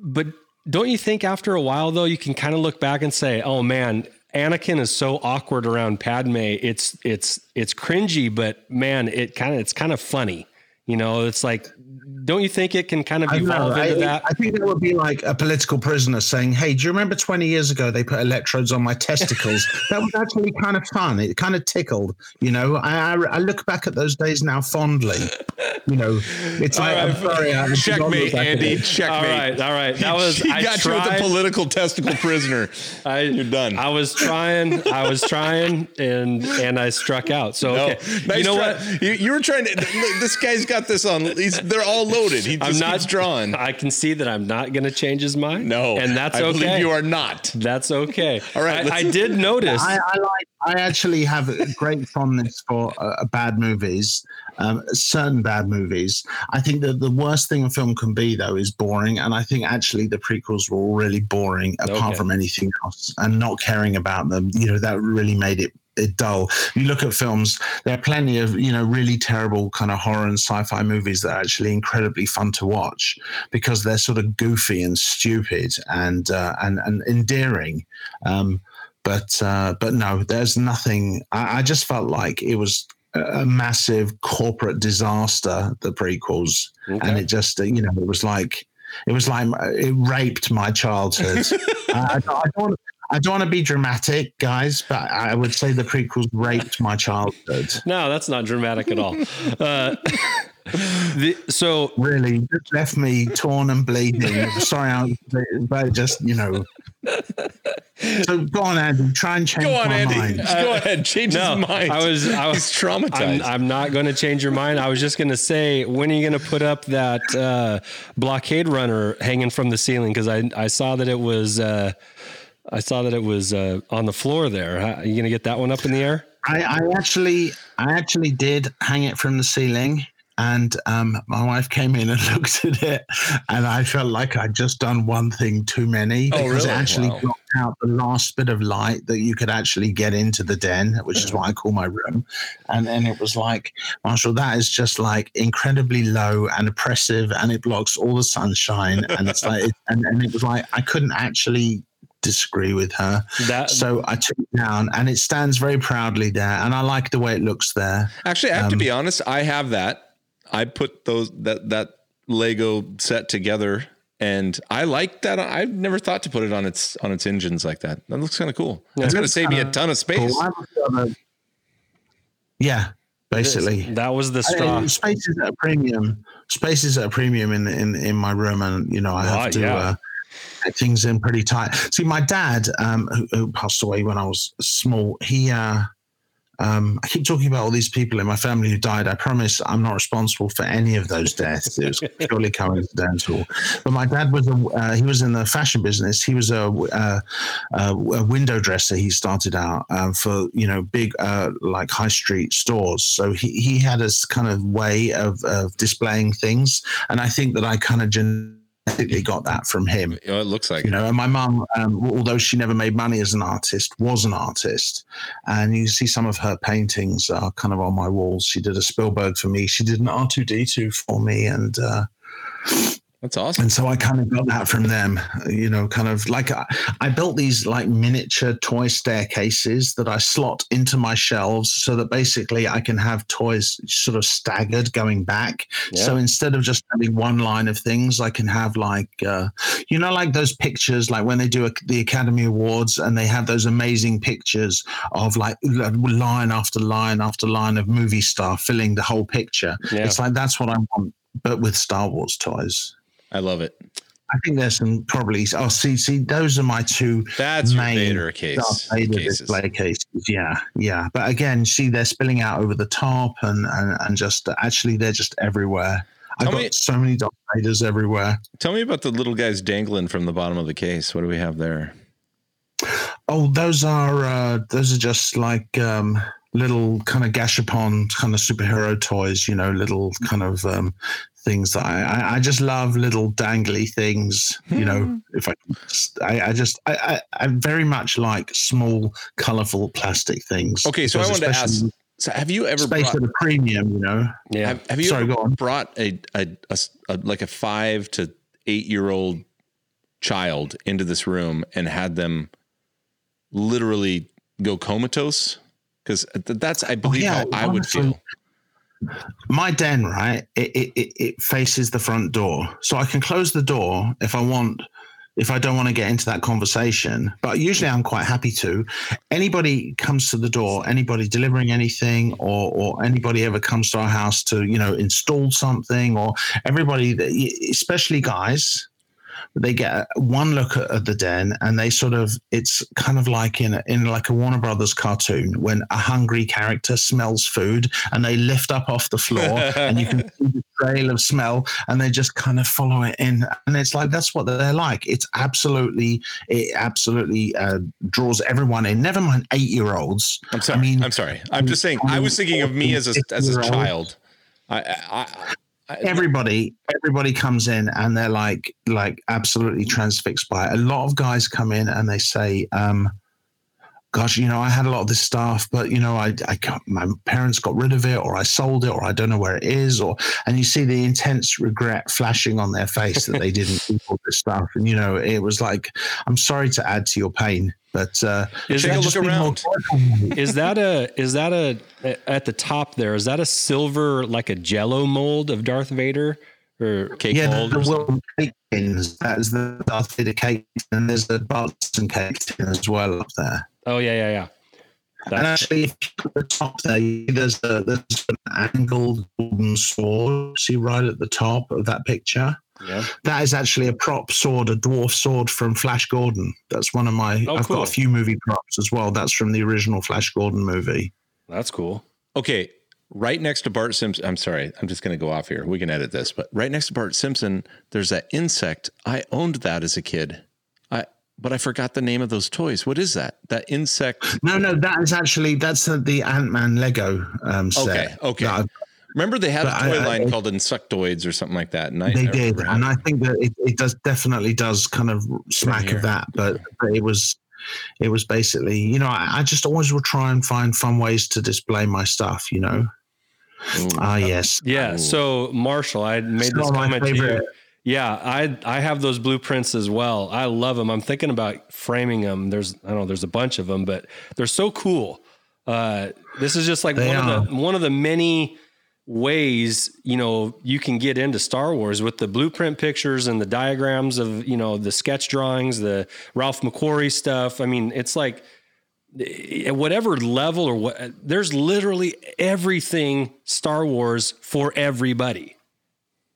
but don't you think after a while though you can kind of look back and say, "Oh man, Anakin is so awkward around Padme. It's it's it's cringy, but man, it kind of it's kind of funny." You know, it's like don't you think it can kind of I know, into I, that? I think that would be like a political prisoner saying, "Hey, do you remember 20 years ago they put electrodes on my testicles? that was actually kind of fun. It kind of tickled. You know, I, I, I look back at those days now fondly. You know, it's like I'm sorry, I- Checkmate, look back at Andy. it. Checkmate. all right, all right. That was he I got you with tried. the political testicle prisoner. I, You're done. I was trying. I was trying, and and I struck out. So No, okay, nice you know try. what? You, you were trying to. This guy's got this on. He's, they're all loaded. He just I'm not keeps drawing. I can see that I'm not going to change his mind. No, and that's I okay. believe you are not. That's okay. All right, I, I did notice. I, I like. I actually have a great fondness for uh, bad movies, um, certain bad movies. I think that the worst thing a film can be, though, is boring. And I think actually the prequels were all really boring, apart Okay. from anything else, and not caring about them. You know, that really made it. It dull. You look at films. There are plenty of you know really terrible kind of horror and sci-fi movies that are actually incredibly fun to watch because they're sort of goofy and stupid and uh, and and endearing. Um, but uh, but no, there's nothing. I, I just felt like it was a massive corporate disaster. The prequels, and it just uh, you know it was like it was like uh, it raped my childhood. Don't- I don't. I don't want to be dramatic, guys, but I would say the prequels raped my childhood. no, that's not dramatic at all. Uh, the, so Really, just left me torn and bleeding. Sorry, I, but just you know. So go on, Andy. Try and change Go on, my Andy. mind. Just go ahead. Change no, his mind. I was I was He's traumatized. I'm, I'm not going to change your mind. I was just going to say, when are you going to put up that uh, blockade runner hanging from the ceiling? Because I I saw that it was uh, I saw that it was uh, on the floor there. How- Are you going to get that one up in the air? I, I actually, I actually did hang it from the ceiling, and um, my wife came in and looked at it, and I felt like I'd just done one thing too many Oh, because it actually Wow. blocked out the last bit of light that you could actually get into the den, which is what I call my room, and then it was like, Marshall, that is just like incredibly low and oppressive, and it blocks all the sunshine, and it's like, and, and it was like I couldn't actually disagree with her. That So I took it down, and it stands very proudly there, and I like the way it looks there. Actually, I have to Um, be honest. I have that. I put those that that Lego set together, and I like that. I've never thought to put it on its on its engines like that. That looks kind of cool. It's going to save me a ton of space. Cool. I was gonna- yeah, basically. that was the I- straw. space is at a premium. Space is at a premium in in in my room, and you know I have Ah, to yeah. uh, get things in pretty tight. See, my dad, um, who, who passed away when I was small, he. Uh, um, I keep talking about all these people in my family who died. I promise I'm not responsible for any of those deaths. It was purely coincidental. But my dad was a, uh, he was in the fashion business. He was a, uh, a, a window dresser. He started out um, for you know big uh, like high street stores. So he he had a kind of way of, of displaying things, and I think that I kind of genetically got that from him. Oh, it looks like you know and my mum um, although she never made money as an artist was an artist. And you see some of her paintings are kind of on my walls. She did a spielberg for me. She did an r2d2 for me. And uh, that's awesome. and so I kind of got that from them, you know, kind of like I, I built these like miniature toy staircases that I slot into my shelves so that basically I can have toys sort of staggered going back. So instead of just having one line of things, I can have like, uh, you know, like those pictures, like when they do a, the Academy Awards and they have those amazing pictures of like line after line after line of movie star filling the whole picture. Yeah. It's like that's what I want, but with Star Wars toys. I love it. I think there's some probably. Oh, see, see, those are my two That's main Vader case. Darth Vader cases. display cases. Yeah, yeah. But again, see, they're spilling out over the top, and and, and just actually, they're just everywhere. I've Tell got me- so many Darth Vaders everywhere. Tell me about the little guys dangling from the bottom of the case. What do we have there? Oh, those are uh, those are just like um, little kind of gashapon kind of superhero toys. You know, little kind of um, things that I, I, I just love little dangly things. You know, hmm. if I, I, I just, I, I, I very much like small, colorful plastic things. Okay, so I Because wanted to ask. So have you ever space brought, at a premium. You know, Yeah. have, have you Sorry, ever go on. brought a, a, a s- a- like a five to eight year old child into this room and had them literally go comatose? Because that's I oh, believe yeah, how I would feel. My den, right? It, it it faces the front door, so I can close the door if I want. If I don't want to get into that conversation, but usually I'm quite happy to. Anybody comes to the door, anybody delivering anything, or or anybody ever comes to our house to you know install something, or everybody, especially guys, they get one look at, at the den and they sort of it's kind of like in a, in like a Warner Brothers cartoon when a hungry character smells food and they lift up off the floor and you can see the trail of smell and they just kind of follow it in and it's like that's what they're like it's absolutely it absolutely uh, draws everyone in never mind eight year olds I'm sorry. I mean- am sorry. I'm just saying. I was thinking of me as a as a child. I, I everybody everybody comes in and they're like like absolutely transfixed by it. A lot of guys come in and they say um gosh you know i had a lot of this stuff but you know i i got, my parents got rid of it or i sold it or i don't know where it is or and you see the intense regret flashing on their face that they didn't keep all this stuff. And you know it was like i'm sorry to add to your pain but uh Is Take a that, look just be more around. is that a is that a at the top there? Is that a silver like a Jello mold of Darth Vader or cake yeah, mold? the, the? Cake tins. That is the Darth Vader cake, and there's the Barton cake tin as well up there. Oh yeah, yeah, yeah. And actually, if you look at the top there, there's a there's an angled golden sword. See right at the top of that picture. Yeah. That is actually a prop sword, a dwarf sword from Flash Gordon. That's one of my. Oh, I've cool. got a few movie props as well. That's from the original Flash Gordon movie. That's cool. Okay, right next to Bart Simpson. I'm sorry, I'm just going to go off here. We can edit this, but right next to Bart Simpson, there's that insect. I owned that as a kid. I but I forgot the name of those toys. What is that? That insect. No, no, that is actually that's the Ant Man Lego um, set. Okay, okay. That I've Remember they had a toy I- I- line called Insectoids or something like that. And I, they did, remember and having- I think that it, it does definitely does kind of smack here. of that, but, but it was it was basically you know I, I just always will try and find fun ways to display my stuff. You know, Ooh. ah yes, Yeah. Ooh. So Marshall, I made Still this comment to you. Yeah, I I have those blueprints as well. I love them. I'm thinking about framing them. There's I don't know. There's a bunch of them, but they're so cool. Uh, this is just like They one are. of the one of the many ways you know you can get into Star Wars with the blueprint pictures and the diagrams of you know the sketch drawings, the Ralph McQuarrie stuff. I mean, it's like at whatever level or what there's literally everything Star Wars for everybody.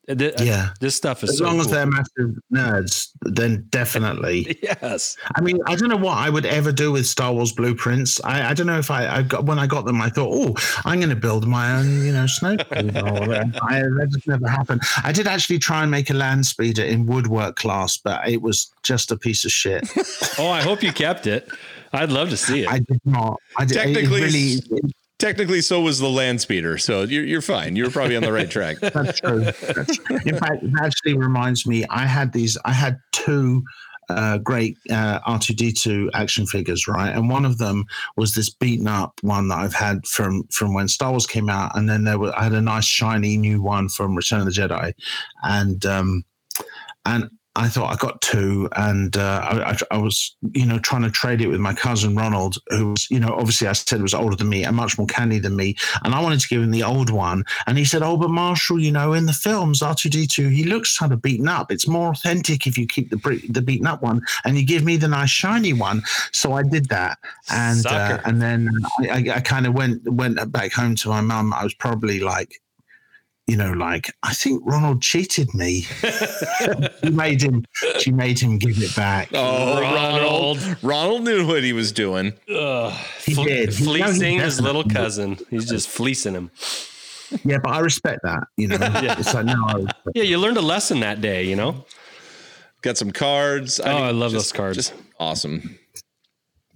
Th- uh, Yeah. this stuff is as so long as they're massive nerds, then definitely. yes. I mean, I don't know what I would ever do with Star Wars blueprints. I, I don't know if I, I got when I got them, I thought, oh, I'm going to build my own, you know, snowcube. or. I, that just never happened. I did actually try and make a land speeder in woodwork class, but it was just a piece of shit. Oh, I hope you kept it. I'd love to see it. I did not. I did, Technically, it really. Technically, so was the land speeder. So you're, you're fine. You're probably on the right track. That's true. In fact, it actually reminds me. I had these. I had two uh, great uh, R2D2 action figures, right? And one of them was this beaten up one that I've had from from when Star Wars came out, and then there were I had a nice shiny new one from Return of the Jedi, and um, and I thought I got two, and uh, I, I, was, you know, trying to trade it with my cousin Ronald, who was, you know, obviously I said was older than me and much more candy than me, and I wanted to give him the old one, and he said, "Oh, but Marshall, you know, in the films R two D two, he looks kind of beaten up. It's more authentic if you keep the the beaten up one, and you give me the nice shiny one." So I did that, and uh, and then I, I, I kind of went went back home to my mum. I was probably like. You know, like I think Ronald cheated me. she made him. She made him give it back. Oh, Ronald. Ronald. Ronald knew what he was doing. Ugh. He Fle- did. He- no, he Fleecing his little cousin. He's just fleecing him. Yeah, but I respect that. You know, it's like no, I Yeah, you learned a lesson that day, you know? Got some cards. Oh, I love just- those cards. Just awesome.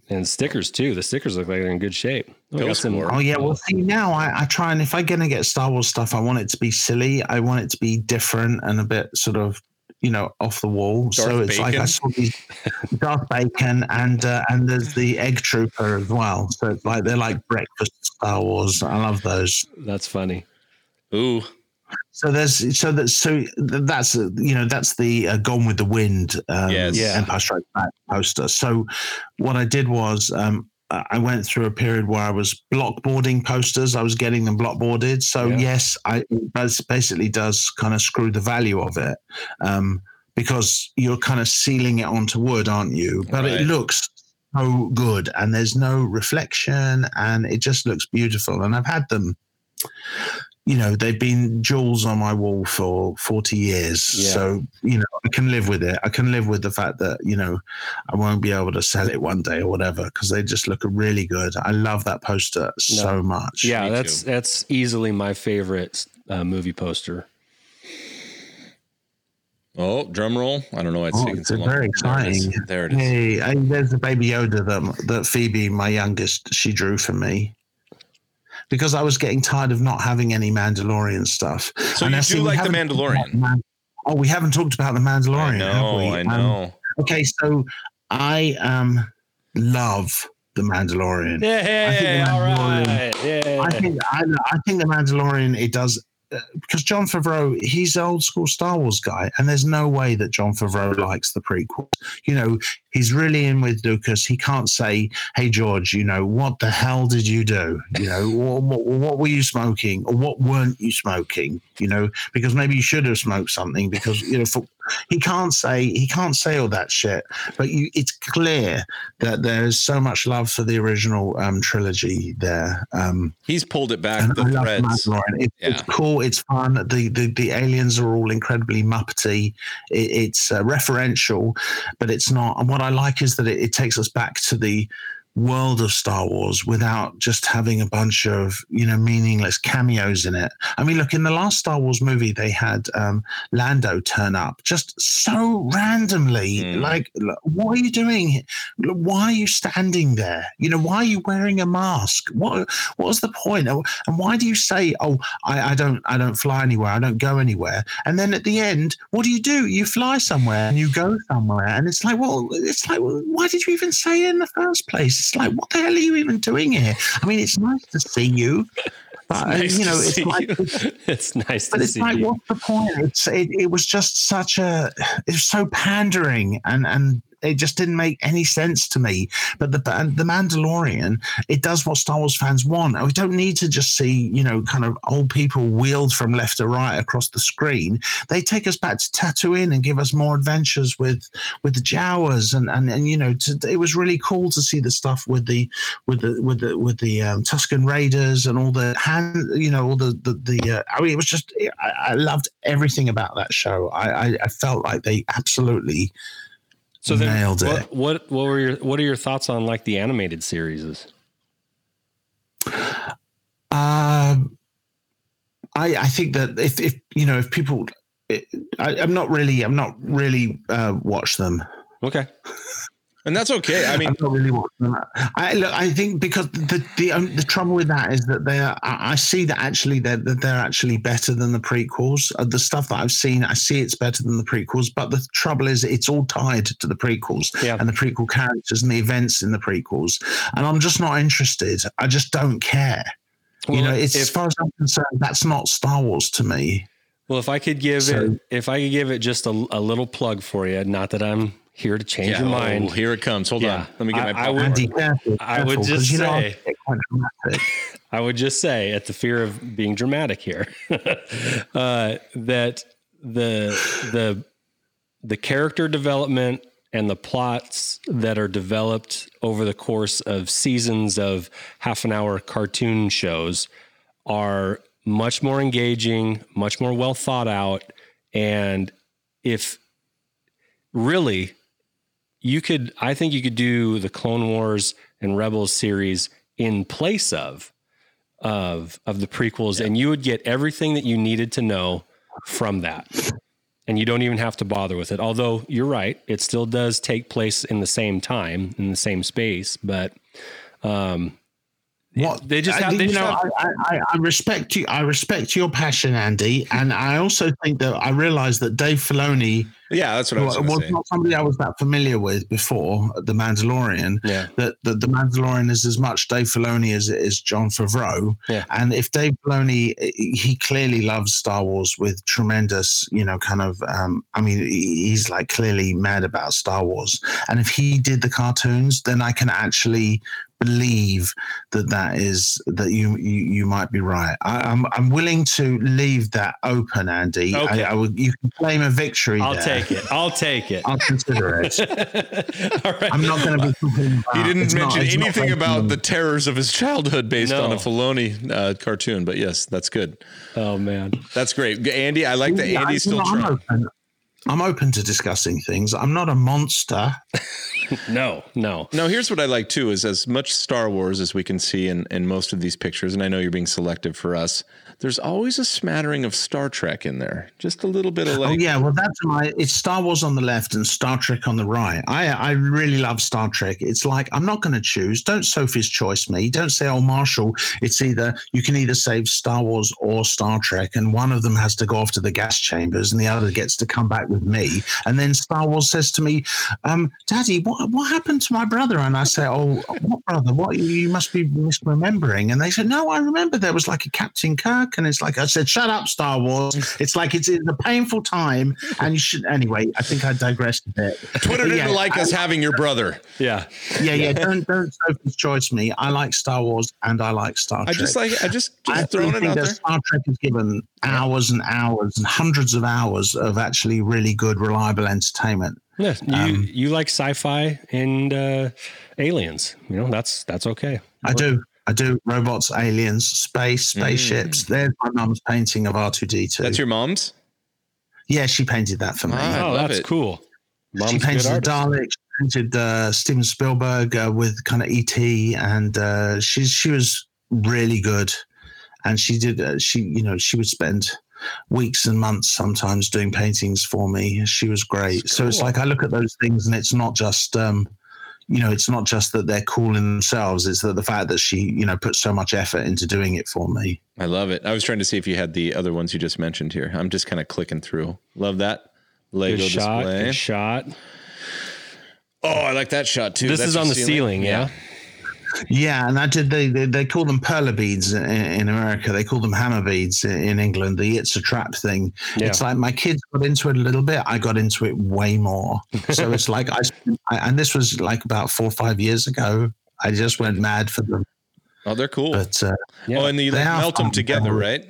and stickers too. The stickers look like they're in good shape. Oh, we got Those some- were- Oh yeah, well see now I, I try and if I'm gonna get Star Wars stuff, I want it to be silly. I want it to be different and a bit sort of you know off the wall. so Darth it's like I saw these Darth Bacon and uh, and there's the Egg Trooper as well. So it's like they're like breakfast Star Wars. I love those. That's funny. Ooh, So there's so that so that's uh, you know that's the uh, Gone with the Wind um, Yes. Yeah. Empire Strikes Back poster. So what I did was um, I went through a period where I was blockboarding posters. I was getting them blockboarded. So Yeah. yes, I it basically does kind of screw the value of it um, because you're kind of sealing it onto wood, aren't you? But Right. it looks so good, and there's no reflection, and it just looks beautiful. And I've had them you know they've been jewels on my wall for 40 years Yeah. so you know i can live with it i can live with the fact that you know i won't be able to sell it one day or whatever because they just look really good i love that poster so much Yeah, Me that's too. that's easily my favorite uh, movie poster. oh, drum roll! I don't know why it's Oh, taking it's so long. very There it is. exciting. There it is. hey I, there's the baby yoda that, that phoebe my youngest she drew for me because i was getting tired of not having any mandalorian stuff So And you I do like the Mandalorian? Man- oh we haven't talked about the mandalorian I have we I Um. Okay, so I um love the Mandalorian. Yeah, all right. Yeah. I think I, I think the Mandalorian it does uh, because Jon Favreau he's an old school Star Wars guy, and there's no way that Jon Favreau likes the prequel. You know, he's really in with Lucas. He can't say, "Hey George, you know what the hell did you do? You know, what, what, what were you smoking, or what weren't you smoking? You know, because maybe you should have smoked something because you know." For, he can't say he can't say all that shit, but you, it's clear that there is so much love for the original um, trilogy there. Um, He's pulled it back the threads. It, It's cool. It's fun. The, the the aliens are all incredibly muppety. It, it's uh, referential, but it's not. And what I like is that it, it takes us back to the world of Star Wars without just having a bunch of you know meaningless cameos in it. I mean, look in the last Star Wars movie, they had um, Lando turn up just so randomly. Mm. Like, what are you doing? Why are you standing there? You know, why are you wearing a mask? What what was the point? And why do you say, "Oh, I, I don't, I don't fly anywhere. I don't go anywhere"? And then at the end, what do you do? You fly somewhere and you go somewhere, and it's like, well, it's like, why did you even say it in the first place? It's like, what the hell are you even doing here? I mean, it's nice to see you, but uh, Nice you know, it's like. you. it's nice But to it's see like, you. what's the point? It's it, it was just such a it was so pandering and and it just didn't make any sense to me. But the the Mandalorian, it does what Star Wars fans want. We don't need to just see you know kind of old people wheeled from left to right across the screen. They take us back to Tatooine and give us more adventures with with the Jawas and and and you know to, it was really cool to see the stuff with the with the with the with the um, Tusken Raiders and all the hand, you know, all the the, the uh, I mean, it was just I, I loved everything about that show. I, I I felt like they absolutely So then, nailed it. what, what what were your what are your thoughts on like the animated series? Um, I I think that if if you know if people, I, I'm not really I'm not really uh, watch them. Okay. And that's okay. I mean, really. I look. I think because the the um, the trouble with that is that they are. I see that actually they're that they're actually better than the prequels. Uh, the stuff that I've seen, I see it's better than the prequels. But the trouble is, it's all tied to the prequels Yeah. and the prequel characters and the events in the prequels. And I'm just not interested. I just don't care. you know, it's as far as I'm concerned, that's not Star Wars to me. well, if I could give So- it, if I could give it just a, a little plug for you, not that I'm here to change yeah, your oh, mind. here it comes. Hold Yeah. on. Let me get I- my I would- careful, I would just know, say- get quite dramatic. I would just say, at the fear of being dramatic here, uh, that the the the character development and the plots that are developed over the course of seasons of half an hour cartoon shows are much more engaging, much more well thought out, and if really you could i think you could do the clone wars and rebels series in place of of of the prequels and you would get everything that you needed to know from that and you don't even have to bother with it. Although you're right, it still does take place in the same time in the same space, but um, What They just have- they just know, have- I, I, I respect you. I respect your passion, Andy, and I also think that I realize that Dave Filoni Yeah, that's what I was was, say. not somebody I was that familiar with before The Mandalorian. yeah, That, that the Mandalorian is as much Dave Filoni as it is Jon Favreau. Yeah. And if Dave Filoni, he clearly loves Star Wars with tremendous, you know, kind of. Um, I mean, he's like clearly mad about Star Wars. And if he did the cartoons, then I can actually believe that that is that you you, you might be right. I, I'm I'm willing to leave that open, Andy. Okay. I, I would, you can claim a victory. I'll there. take it. I'll take it. I'll consider it. All right. I'm not going to be. complaining about- He didn't it's mention not anything about the terrors of his childhood based on a Filoni uh, cartoon, but yes, that's good. Oh man. That's great. Andy, I like that Yeah, Andy's still know, I'm trying. open. I'm open to discussing things. I'm not a monster. No, no. No, here's what I like too is as much Star Wars as we can see in, in most of these pictures, and I know you're being selective for us, there's always a smattering of Star Trek in there. Just a little bit of Oh yeah, well that's my. It's Star Wars on the left and Star Trek on the right. I I really love Star Trek. It's like I'm not going to choose. Don't Sophie's choice me. Don't say oh Marshall. It's either you can either save Star Wars or Star Trek, and one of them has to go off to the gas chambers, and the other gets to come back with me. And then Star Wars says to me, um, "Daddy, what what happened to my brother?" And I say, "Oh, what brother? What you must be misremembering." And they said, "No, I remember there was like a Captain Kirk." And it's like I said, "Shut up, Star Wars." It's like it's, it's a painful time, and you should anyway. I think I digressed a bit. Twitter didn't yeah, like I- us having your brother. Yeah. Yeah, yeah. Don't don't Sophie's choice me. I like Star Wars and I like Star Trek. I just like I just I just actually throwing it think out that there. Star Trek has given hours and hours and hundreds of hours of actually really good, reliable entertainment. Yeah. You Um, you like sci-fi and uh, aliens. You know, that's that's okay. I do. I do. Robots, aliens, space, spaceships. There's my mum's painting of R2D2. That's your mom's? yeah, she painted that for me. Ah, oh, that's it. cool. she Mom's a good painted the artist. Dalek. She painted uh, Steven Spielberg uh, with kind of ET, and uh, she she was really good. And she did. Uh, she you know she would spend weeks and months sometimes doing paintings for me. She was great. That's So it's like I look at those things, and it's not just. Um, you know, it's not just that they're cool in themselves. It's that the fact that she, you know, put so much effort into doing it for me. I love it. I was trying to see if you had the other ones you just mentioned here. I'm just kind of clicking through. Love that. Lego Good shot. display. Good shot. Oh, I like that shot too. This That's is on the ceiling, yeah. Yeah, and I did. They they, they call them Perler beads in, in America. They call them Hama beads in, in England. The it's a trap thing. Yeah. It's like my kids got into it a little bit. I got into it way more. So it's like I, I and this was like about four or five years ago. I just went mad for them. Oh, they're cool. But uh, Yeah. Oh, and you They melt them together, right?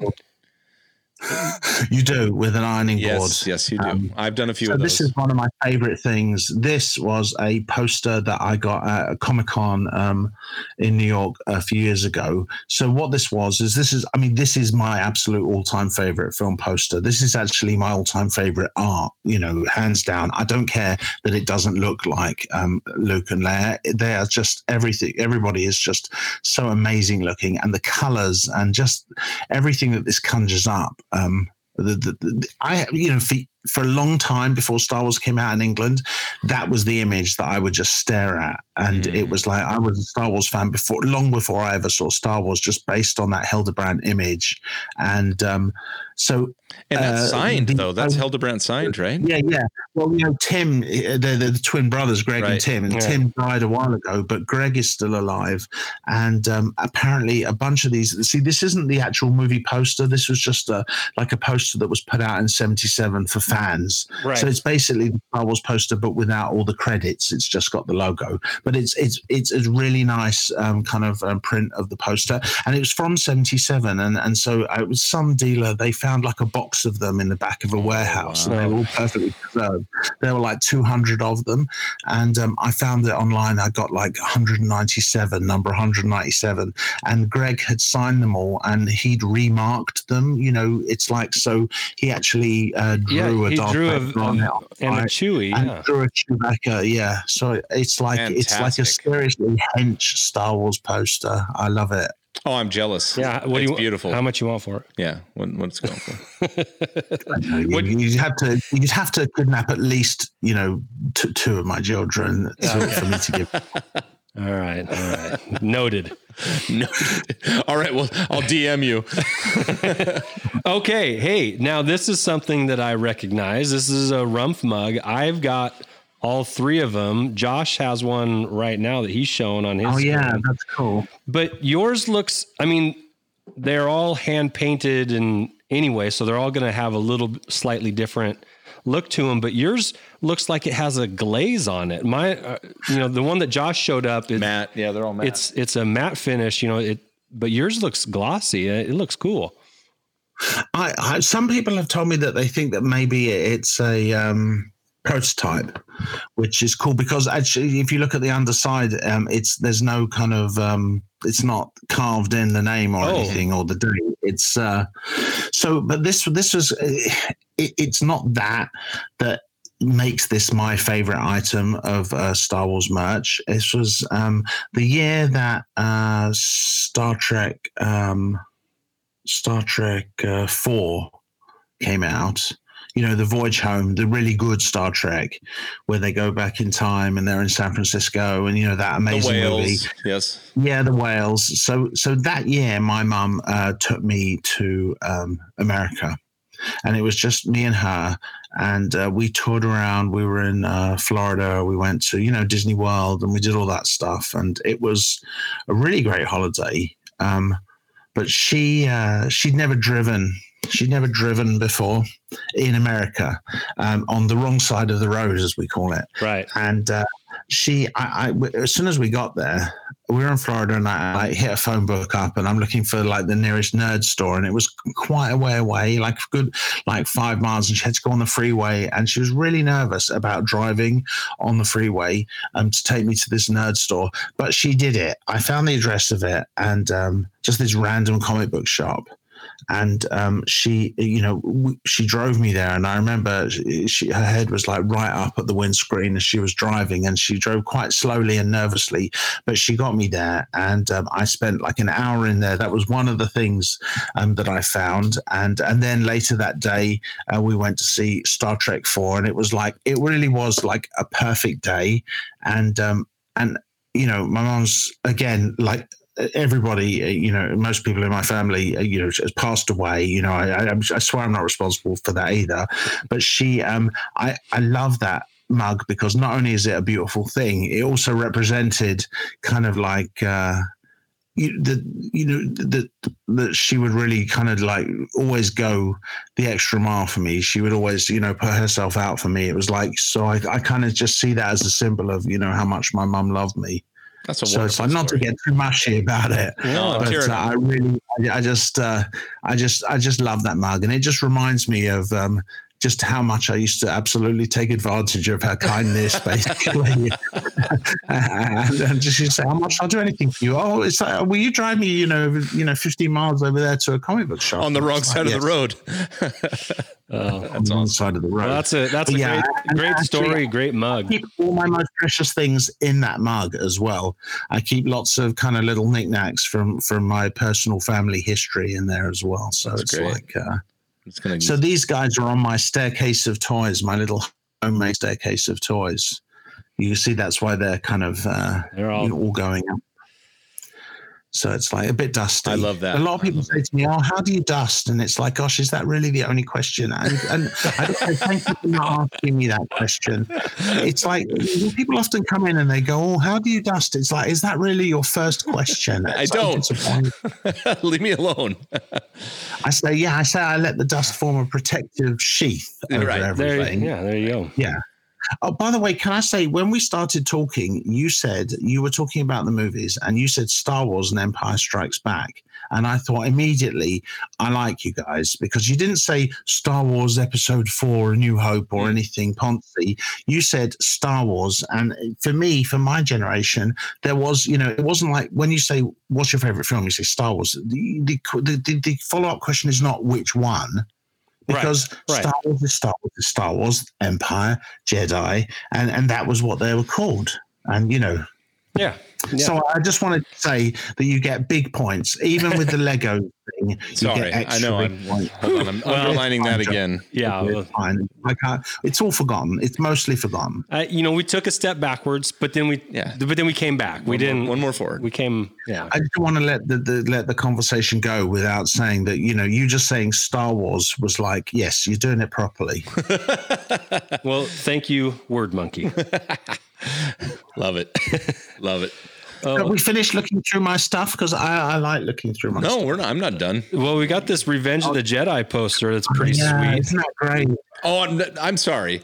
you do with an ironing Yes, board. yes, yes, you do. Um, I've done a few So this is one of my favorite things. This was a poster that I got at Comic Con um, in New York a few years ago. So what this was is this is I mean this is my absolute all time favorite film poster. This is actually my all time favorite art. You know, hands down. I don't care that it doesn't look like um, Luke and Leia. They are just everything. Everybody is just so amazing looking, and the colors and just everything that this conjures up. Um, the, the, the, I, you know, for, for a long time before Star Wars came out in England, that was the image that I would just stare at. And Mm. it was like, I was a Star Wars fan before, long before I ever saw Star Wars, just based on that Hildebrandt image. And um, so, And that's uh, signed the- though. That's Hildebrandt signed, right? yeah, yeah. Well, you know, Tim, uh, they're, they're the twin brothers, Greg Right. and Tim, and Yeah. Tim died a while ago, but Greg is still alive. And um, apparently, a bunch of these. See, this isn't the actual movie poster. This was just a like a poster that was put out in '77 for fans. Right. So it's basically the Star Wars poster, but without all the credits. It's just got the logo. But it's it's it's a really nice um, kind of um, print of the poster, and it was from '77. And and so uh, it was some dealer. They found like a box of them in the back of a warehouse, wow. and they were all perfectly preserved. There were like 200 of them, and um, I found it online. I got like 197, number 197, and Greg had signed them all, and he'd remarked them. You know, it's like so he actually uh, yeah, drew a he Darth drew a, Vader on it. and a I- Chewie. and Yeah. drew a Chewbacca, yeah. So it's like it's like a seriously hench Star Wars poster. I love it. Oh, I'm jealous. Yeah. What it's do you beautiful. How much you want for it? yeah. What, what's going for? You, you'd have to you'd have to kidnap at least you know t- two of my children to, for me to give. All right. All right. Noted. no. All right. Well, I'll DM you. Okay. Hey, now this is something that I recognize. This is a Rumph mug. I've got all three of them. Josh has one right now that he's showing on his. Oh yeah, screen. that's cool. But yours looks, I mean, they're all hand painted and anyway, so they're all going to have a little slightly different look to them. But yours looks like it has a glaze on it. My, uh, you know, the one that Josh showed up, it, matte. Yeah, they're all matte. it's it's a matte finish. You know, it, but yours looks glossy. It, it looks cool. I, I some people have told me that they think that maybe it's a um, prototype, which is cool because actually, if you look at the underside, um, it's there's no kind of um, it's not carved in the name or Oh. anything or the date. It's uh, so, but this this was it, it's not that that makes this my favorite item of uh, Star Wars merch. This was um, the year that uh, Star Trek. Um, Star Trek uh, Four came out. You know, the Voyage Home, the really good Star Trek, where they go back in time and they're in San Francisco, and you know that amazing movie. Yes. Yeah, the whales. So, so that year, my mum uh, took me to um, America, and it was just me and her, and uh, we toured around. We were in uh, Florida. We went to you know Disney World, and we did all that stuff, and it was a really great holiday. Um, but she uh, she'd never driven. She'd never driven before in America um, on the wrong side of the road, as we call it. Right. and uh, she I, I as soon as we got there we were in florida and i like hit a phone book up and i'm looking for like the nearest nerd store and it was quite a way away like good like five miles and she had to go on the freeway and she was really nervous about driving on the freeway um, to take me to this nerd store. But she did it. I found the address of it and um, just this random comic book shop and um, she, you know, she drove me there, and I remember she, her head was like right up at the windscreen as she was driving, and she drove quite slowly and nervously, but she got me there, and um, I spent like an hour in there. That was one of the things um, that I found, and and then later that day uh, we went to see Star Trek Four, and it was like it really was like a perfect day, and um, and you know, my mom's again like everybody, uh, you know, most people in my family, uh, you know, has passed away. You know, I, I, I swear I'm not responsible for that either. But she, um, I, I love that mug because not only is it a beautiful thing, it also represented kind of like. Uh, you, the you know that that she would really kind of like always go the extra mile for me. She would always you know put herself out for me. It was like so I, I kind of just see that as a symbol of you know how much my mum loved me. That's a So like not to get too mushy about it, No, but uh. I really, I, I just, uh, I just, I just love that mug, and it just reminds me of um, just how much I used to absolutely take advantage of her kindness, basically. and, and just she'd say, "How much? I'll do anything for you." Oh, it's like, will you drive me, you know, you know, fifteen miles over there to a comic book shop on the wrong side like, of the road. Oh, On the wrong side of the road. well, that's a that's a Yeah, great great actually- story, great mug. keep all my most precious things in that mug as well. I keep lots of kind of little knickknacks from from my personal family history in there as well. So That's it's great. like uh, It's gonna. so these guys are on my staircase of toys, my little homemade staircase of toys. You see that's why they're kind of uh, They're all you know, all going up. So it's like a bit dusty. I love that. A lot of people say to me, "Oh, how do you dust?" And it's like, "Gosh, is that really the only question?" And, and I don't say, thank you for not asking me that question. It's like people often come in and they go, "Oh, how do you dust?" It's like, "Is that really your first question?" I like don't. Leave me alone. I say, "Yeah." I say, "I let the dust form a protective sheath over Right. there. everything." Yeah, there you go. Yeah. Oh, by the way, can I say when we started talking, you said you were talking about the movies and you said Star Wars and Empire Strikes Back. And I thought immediately, I like you guys because you didn't say Star Wars Episode 4, A New Hope, or mm. anything Ponzi. You said Star Wars. And for me, for my generation, there was, you know, it wasn't like when you say, What's your favorite film? You say Star Wars. The, the, the, the follow up question is not which one because right. Star Wars is Star Wars is Star Wars, Empire, Jedi, and and that was what they were called. And you know, Yeah. Yeah. So I just wanted to say that you get big points, even with the Lego thing. You Sorry, get I know. big I'm, hold on, I'm underlining that again. yeah. well, It's fine. I can't, it's all forgotten. It's mostly forgotten. I, you know, we took a step backwards, but then we, Yeah. but then we came back. We One more- didn't. one more forward. We came. Yeah. I just want to let the, the let the conversation go without saying that you know you just saying Star Wars was like yes you're doing it properly. Well, thank you, Word Monkey. Love it. Love it. Oh. Have we finished looking through my stuff because I, I like looking through my. No, stuff. we're not. I'm not done. Well, we got this Revenge of the oh. Jedi poster. That's pretty yeah, sweet. isn't that great? Oh, I'm, I'm sorry.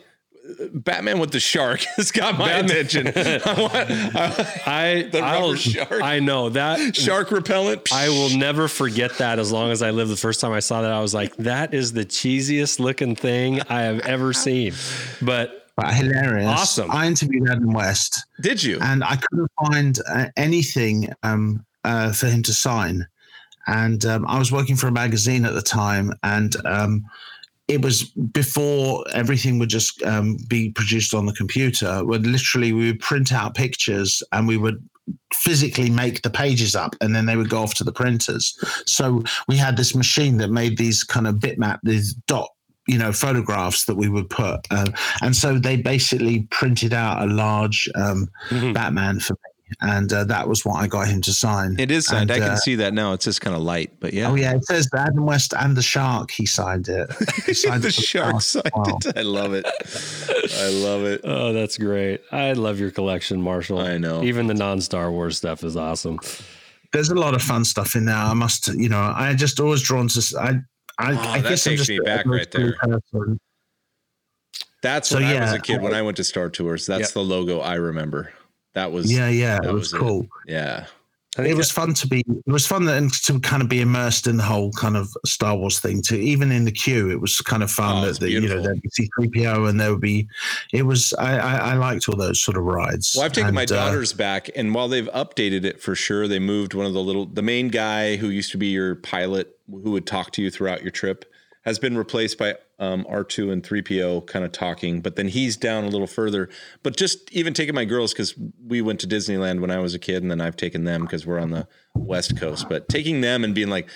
Batman with the shark has got my attention. I want I- I The rubber I'll- shark. I know that shark repellent. I will never forget that as long as I live. The first time I saw that, I was like, that is the cheesiest looking thing I have ever seen. But But hilarious. Awesome. I interviewed Adam West Did you? and I couldn't find uh, anything um, uh, for him to sign. And um, I was working for a magazine at the time, and um, it was before everything would just um, be produced on the computer. When literally we would print out pictures and we would physically make the pages up and then they would go off to the printers. So we had this machine that made these kind of bitmap, these dot you know photographs that we would put uh, and so they basically printed out a large um, Mhm. batman for me and uh, that was what i got him to sign it is signed. And, I can uh, see that now. It's just kind of light, but yeah. oh yeah it says adam west and the shark he signed it He signed the it shark Shark signed as well. it. I love it. I love it. oh, that's great. I love your collection, Marshall. I know. Even the non Star Wars stuff is awesome. there's a lot of fun stuff in there i must you know i just always drawn to i i, Oh, I that takes me back right there. person. That's So, when I was a kid when I went to Star Tours. That's Yeah. the logo I remember. That was yeah yeah that it was was it. cool yeah. Think it was fun to be it was fun and to kind of be immersed in the whole kind of star wars thing too. Even in the queue it was kind of fun Oh, that, you know there'd be c3po and there would be it was i i, I liked all those sort of rides Well, I've taken my And, uh, daughters back, and while they've updated it for sure, they moved one of the little the main guy who used to be your pilot who would talk to you throughout your trip has been replaced by um, R2 and 3PO kind of talking, but then he's down a little further. But just even taking my girls because we went to Disneyland when I was a kid, and then I've taken them because we're on the West Coast. But taking them and being like,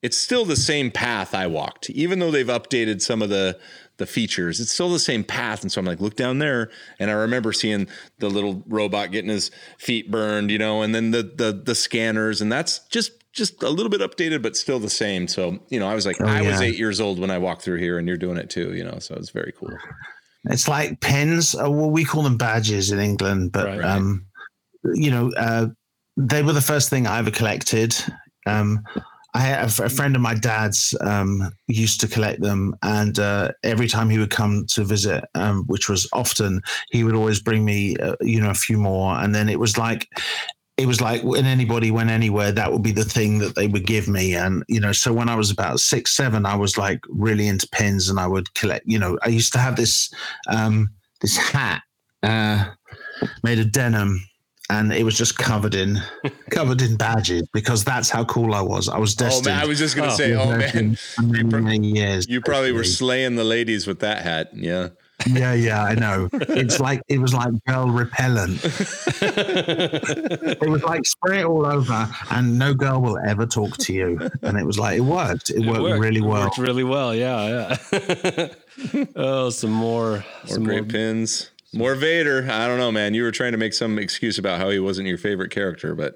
it's still the same path I walked, even though they've updated some of the the features. It's still the same path, and so I'm like, look down there, and I remember seeing the little robot getting his feet burned, you know, and then the the the scanners, and that's just just a little bit updated, but still the same. So you know, I was like, Oh, I was eight years old when I walked through here, and you're doing it too, you know, so it's very cool. it's like pins uh, well we call them badges in england but Right. um you know uh they were the first thing i ever collected um I had a friend of my dad's um, used to collect them, and uh, every time he would come to visit, um, which was often, he would always bring me, uh, you know, a few more. And then it was like, it was like when anybody went anywhere, that would be the thing that they would give me. And you know, so when I was about six, seven, I was like really into pins, and I would collect. You know, I used to have this um, this hat uh, made of denim. And it was just covered in covered in badges because that's how cool I was. I was destined. Oh man, I was just gonna Oh. say, oh man, for many, many years. you probably were slaying the ladies with that hat. Yeah. Yeah, yeah, I know. It's like it was like girl repellent. It was like spray it all over, and no girl will ever talk to you. And it was like it worked. It, worked, really well. It well. worked really well. Yeah. Yeah. oh, some more. More some great more. pins. More Vader. I don't know, man. You were trying to make some excuse about how he wasn't your favorite character, but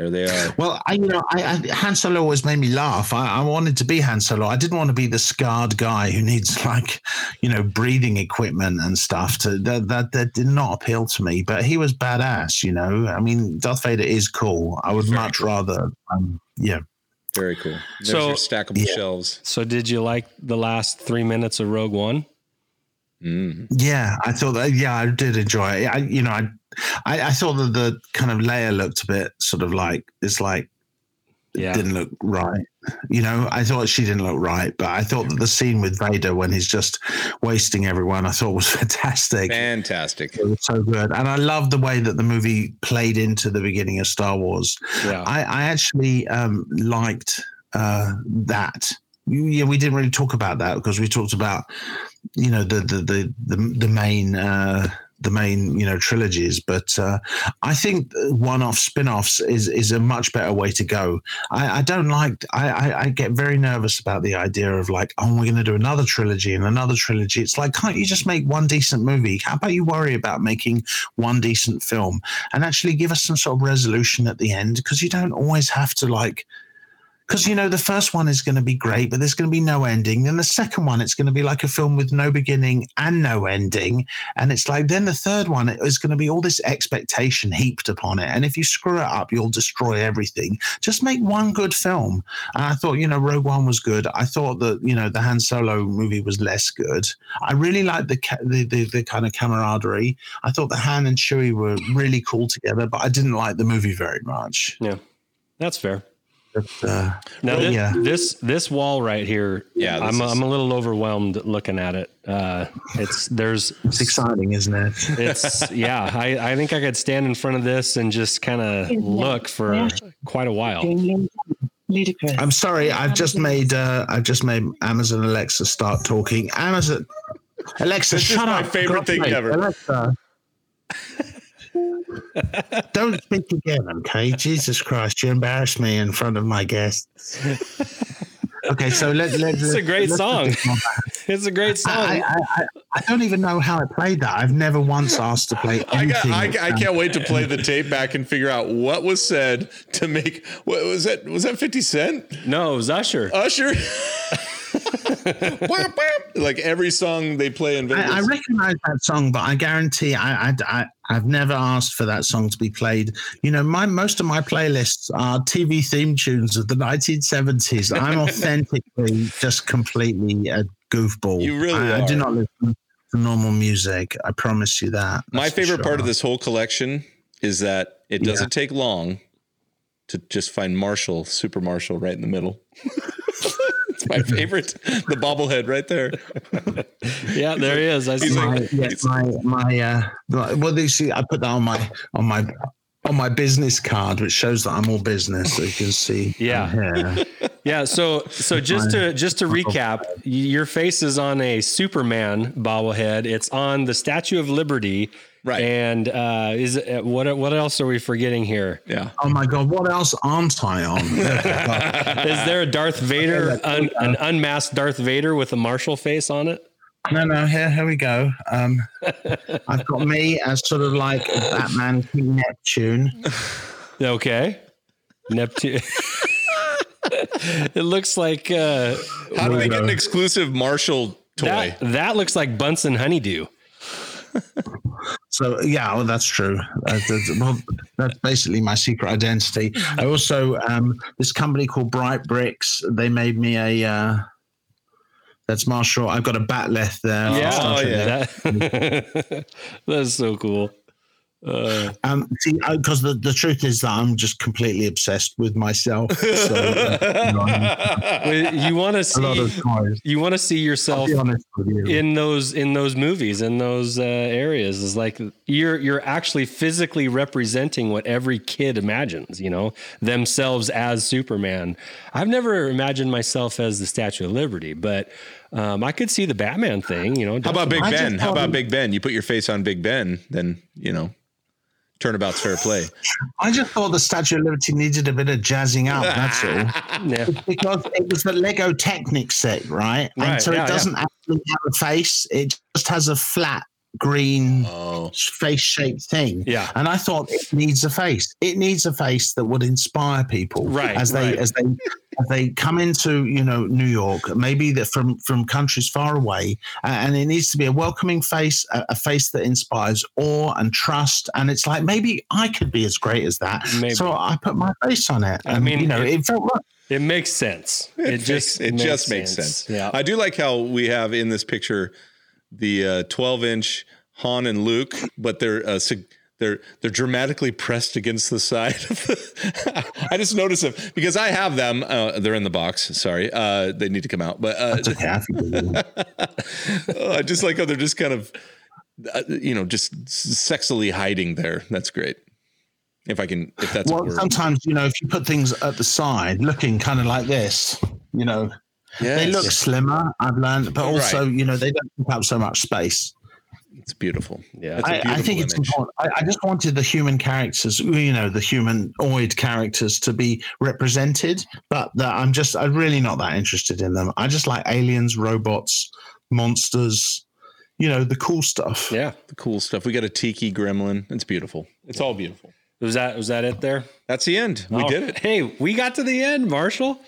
there they are. Well, I, you know, I, I, Han Solo always made me laugh. I, I wanted to be Han Solo. I didn't want to be the scarred guy who needs like, you know, breathing equipment and stuff. To that, that that did not appeal to me. But he was badass. You know, I mean, Darth Vader is cool. I would Very much cool. rather, um, yeah. Very cool. There's So- your stackable Yeah. shelves. So, did you like the last three minutes of Rogue One? Mm. Yeah, I thought that. Yeah, I did enjoy it. I, you know, I, I, I thought that the kind of Leia looked a bit sort of like it's like Yeah. didn't look right. You know, I thought she didn't look right, but I thought that the scene with Vader when he's just wasting everyone, I thought was fantastic. Fantastic. It was so good, and I love the way that the movie played into the beginning of Star Wars. Yeah. I, I actually um, liked uh, that. Yeah, we didn't really talk about that because we talked about, you know, the the the the, the main uh, the main you know trilogies. But uh, i think one-off spin-offs is is a much better way to go. I, I don't like I, I, I get very nervous about the idea of like oh we're going to do another trilogy and another trilogy. It's like can't you just make one decent movie? How about you worry about making one decent film and actually give us some sort of resolution at the end? Because you don't always have to like because you know the first one is going to be great, but there's going to be no ending. Then the second one, it's going to be like a film with no beginning and no ending, and it's like then the third one is going to be all this expectation heaped upon it, and if you screw it up, you'll destroy everything. Just make one good film. And I thought, you know, Rogue One was good. I thought that you know the Han Solo movie was less good. I really liked the the, the, the kind of camaraderie. I thought the Han and Chewie were really cool together, but I didn't like the movie very much. Yeah, that's fair. But, uh, Now this, yeah. this this wall right here, Yeah, I'm is- I'm a little overwhelmed looking at it. Uh, it's there's It's exciting, isn't it? it's yeah. I I think I could stand in front of this and just kind of look for quite a while. Ludicrous. I'm sorry, I've just made uh, I've just made Amazon Alexa start talking. Amazon Alexa, This is shut my up. favorite God's thing sake, ever. Alexa. Don't speak again, okay? Jesus Christ, you embarrass me in front of my guests. Okay, so let, let, It's a great song. It's a great song. I, I, I, I don't even know how I played that. I've never once asked to play I, got, anything. I, that I can't wait to play the tape back and figure out what was said to make what was that was that 50 cent no, it was Usher. usher Whap, whap. Like every song they play in Vegas I, I recognize that song, but I guarantee I, I, I I've never asked for that song to be played. You know, my most of my playlists are TV theme tunes of the 1970s. I'm authentically just completely a goofball. You really I, I do not listen to normal music. I promise you that. my favorite part of this whole collection is that it doesn't take long to just find Marshall, Super Marshall, right in the middle. it's my favorite. The bobblehead right there. Yeah, there he is. I see. like- my, yeah, my my uh well you see I put that on my on my on my business card which shows that I'm all business so you can see Yeah. yeah Yeah, so so just to just to recap, your face is on a Superman bobblehead. It's on the Statue of Liberty, Right. And uh, is it, what what else are we forgetting here? Yeah. oh my god what else aren't I on Is there a Darth Vader, un, an unmasked Darth Vader with a Marshall face on it? no no here here we go um I've got me as sort of like Batman King Neptune Okay, Neptune. it looks like uh, How do they get an exclusive Marshall toy? that. That looks like Bunsen Honeydew. So yeah, well, that's true. Uh, that's, well, that's basically my secret identity. I also um, this company called Bright Bricks. They made me a. Uh, that's Marshall. I've got a bat left there. Yeah, Oh, yeah. That, that's so cool. Uh, Um, see, because the, the truth is that I'm just completely obsessed with myself. So, uh, you know, you want to see you want to see yourself be honest with you. in those in those movies in those uh, areas is like you're you're actually physically representing what every kid imagines you know themselves as superman i've never imagined myself as the statue of liberty but um, i could see the batman thing you know How about Big Ben? How about Big Ben? You put your face on Big Ben, then you know, turnabout's fair play. I just thought the Statue of Liberty needed a bit of jazzing up. That's all. yeah because it was the Lego Technic set, right? Right, And so yeah, it doesn't actually have a face; it just has a flat green Oh, face-shaped thing. Yeah. and I thought it needs a face. It needs a face that would inspire people, Right, As they right. as they as they come into you know New York, maybe that from from countries far away, and it needs to be a welcoming face, a, a face that inspires awe and trust. And it's like maybe I could be as great as that. Maybe. So I put my face on it. I and, mean, you know, it- it felt right. it makes sense it, just it just makes sense. yeah I do like how we have in this picture the uh, 12 inch Han and Luke, but they're uh, they're they're dramatically pressed against the side. Of the, I just noticed them because I have them. Uh, they're in the box. Sorry, uh, they need to come out. But uh, It's okay. I think it is. oh, I just like how they're just kind of, uh, you know, just sexily hiding there. That's great. If I can, if that's well, sometimes you know, if you put things at the side, looking kind of like this, you know, they look slimmer. I've learned, but also, Right. you know, they don't take up so much space. It's beautiful. Yeah. That's a I, I beautiful think it's important. I, I just wanted the human characters, you know, the humanoid characters to be represented, but that I'm just, I'm really not that interested in them. I just like aliens, robots, monsters, you know, the cool stuff. Yeah. The cool stuff. We got a tiki gremlin. It's beautiful. It's all beautiful. Was that was that it there? That's the end. We Oh, did it. Hey, we got to the end, Marshall.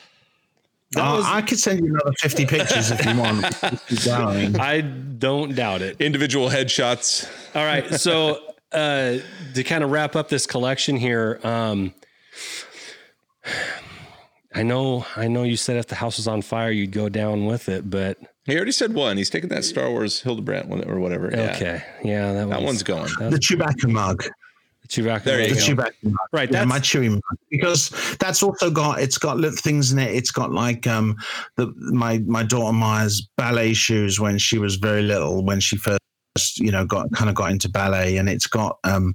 That Uh, was- I could send you another 50 pictures if you want. I don't doubt it. Individual headshots. All right. So uh, to kind of wrap up this collection here, um, I know, I know you said if the house was on fire, you'd go down with it, but He already said one. He's taking that Star Wars Hildebrandt one or whatever. Yeah. okay, yeah, that, That one's, one's going. The Chewbacca mug. Chewbacca. There you The go. Chewbacca. Right, Yeah, that's my Chewy mug. Because that's also got it's got little things in it. It's got like um the my my daughter Maya's ballet shoes when she was very little, when she first you know got kind of got into ballet, and it's got um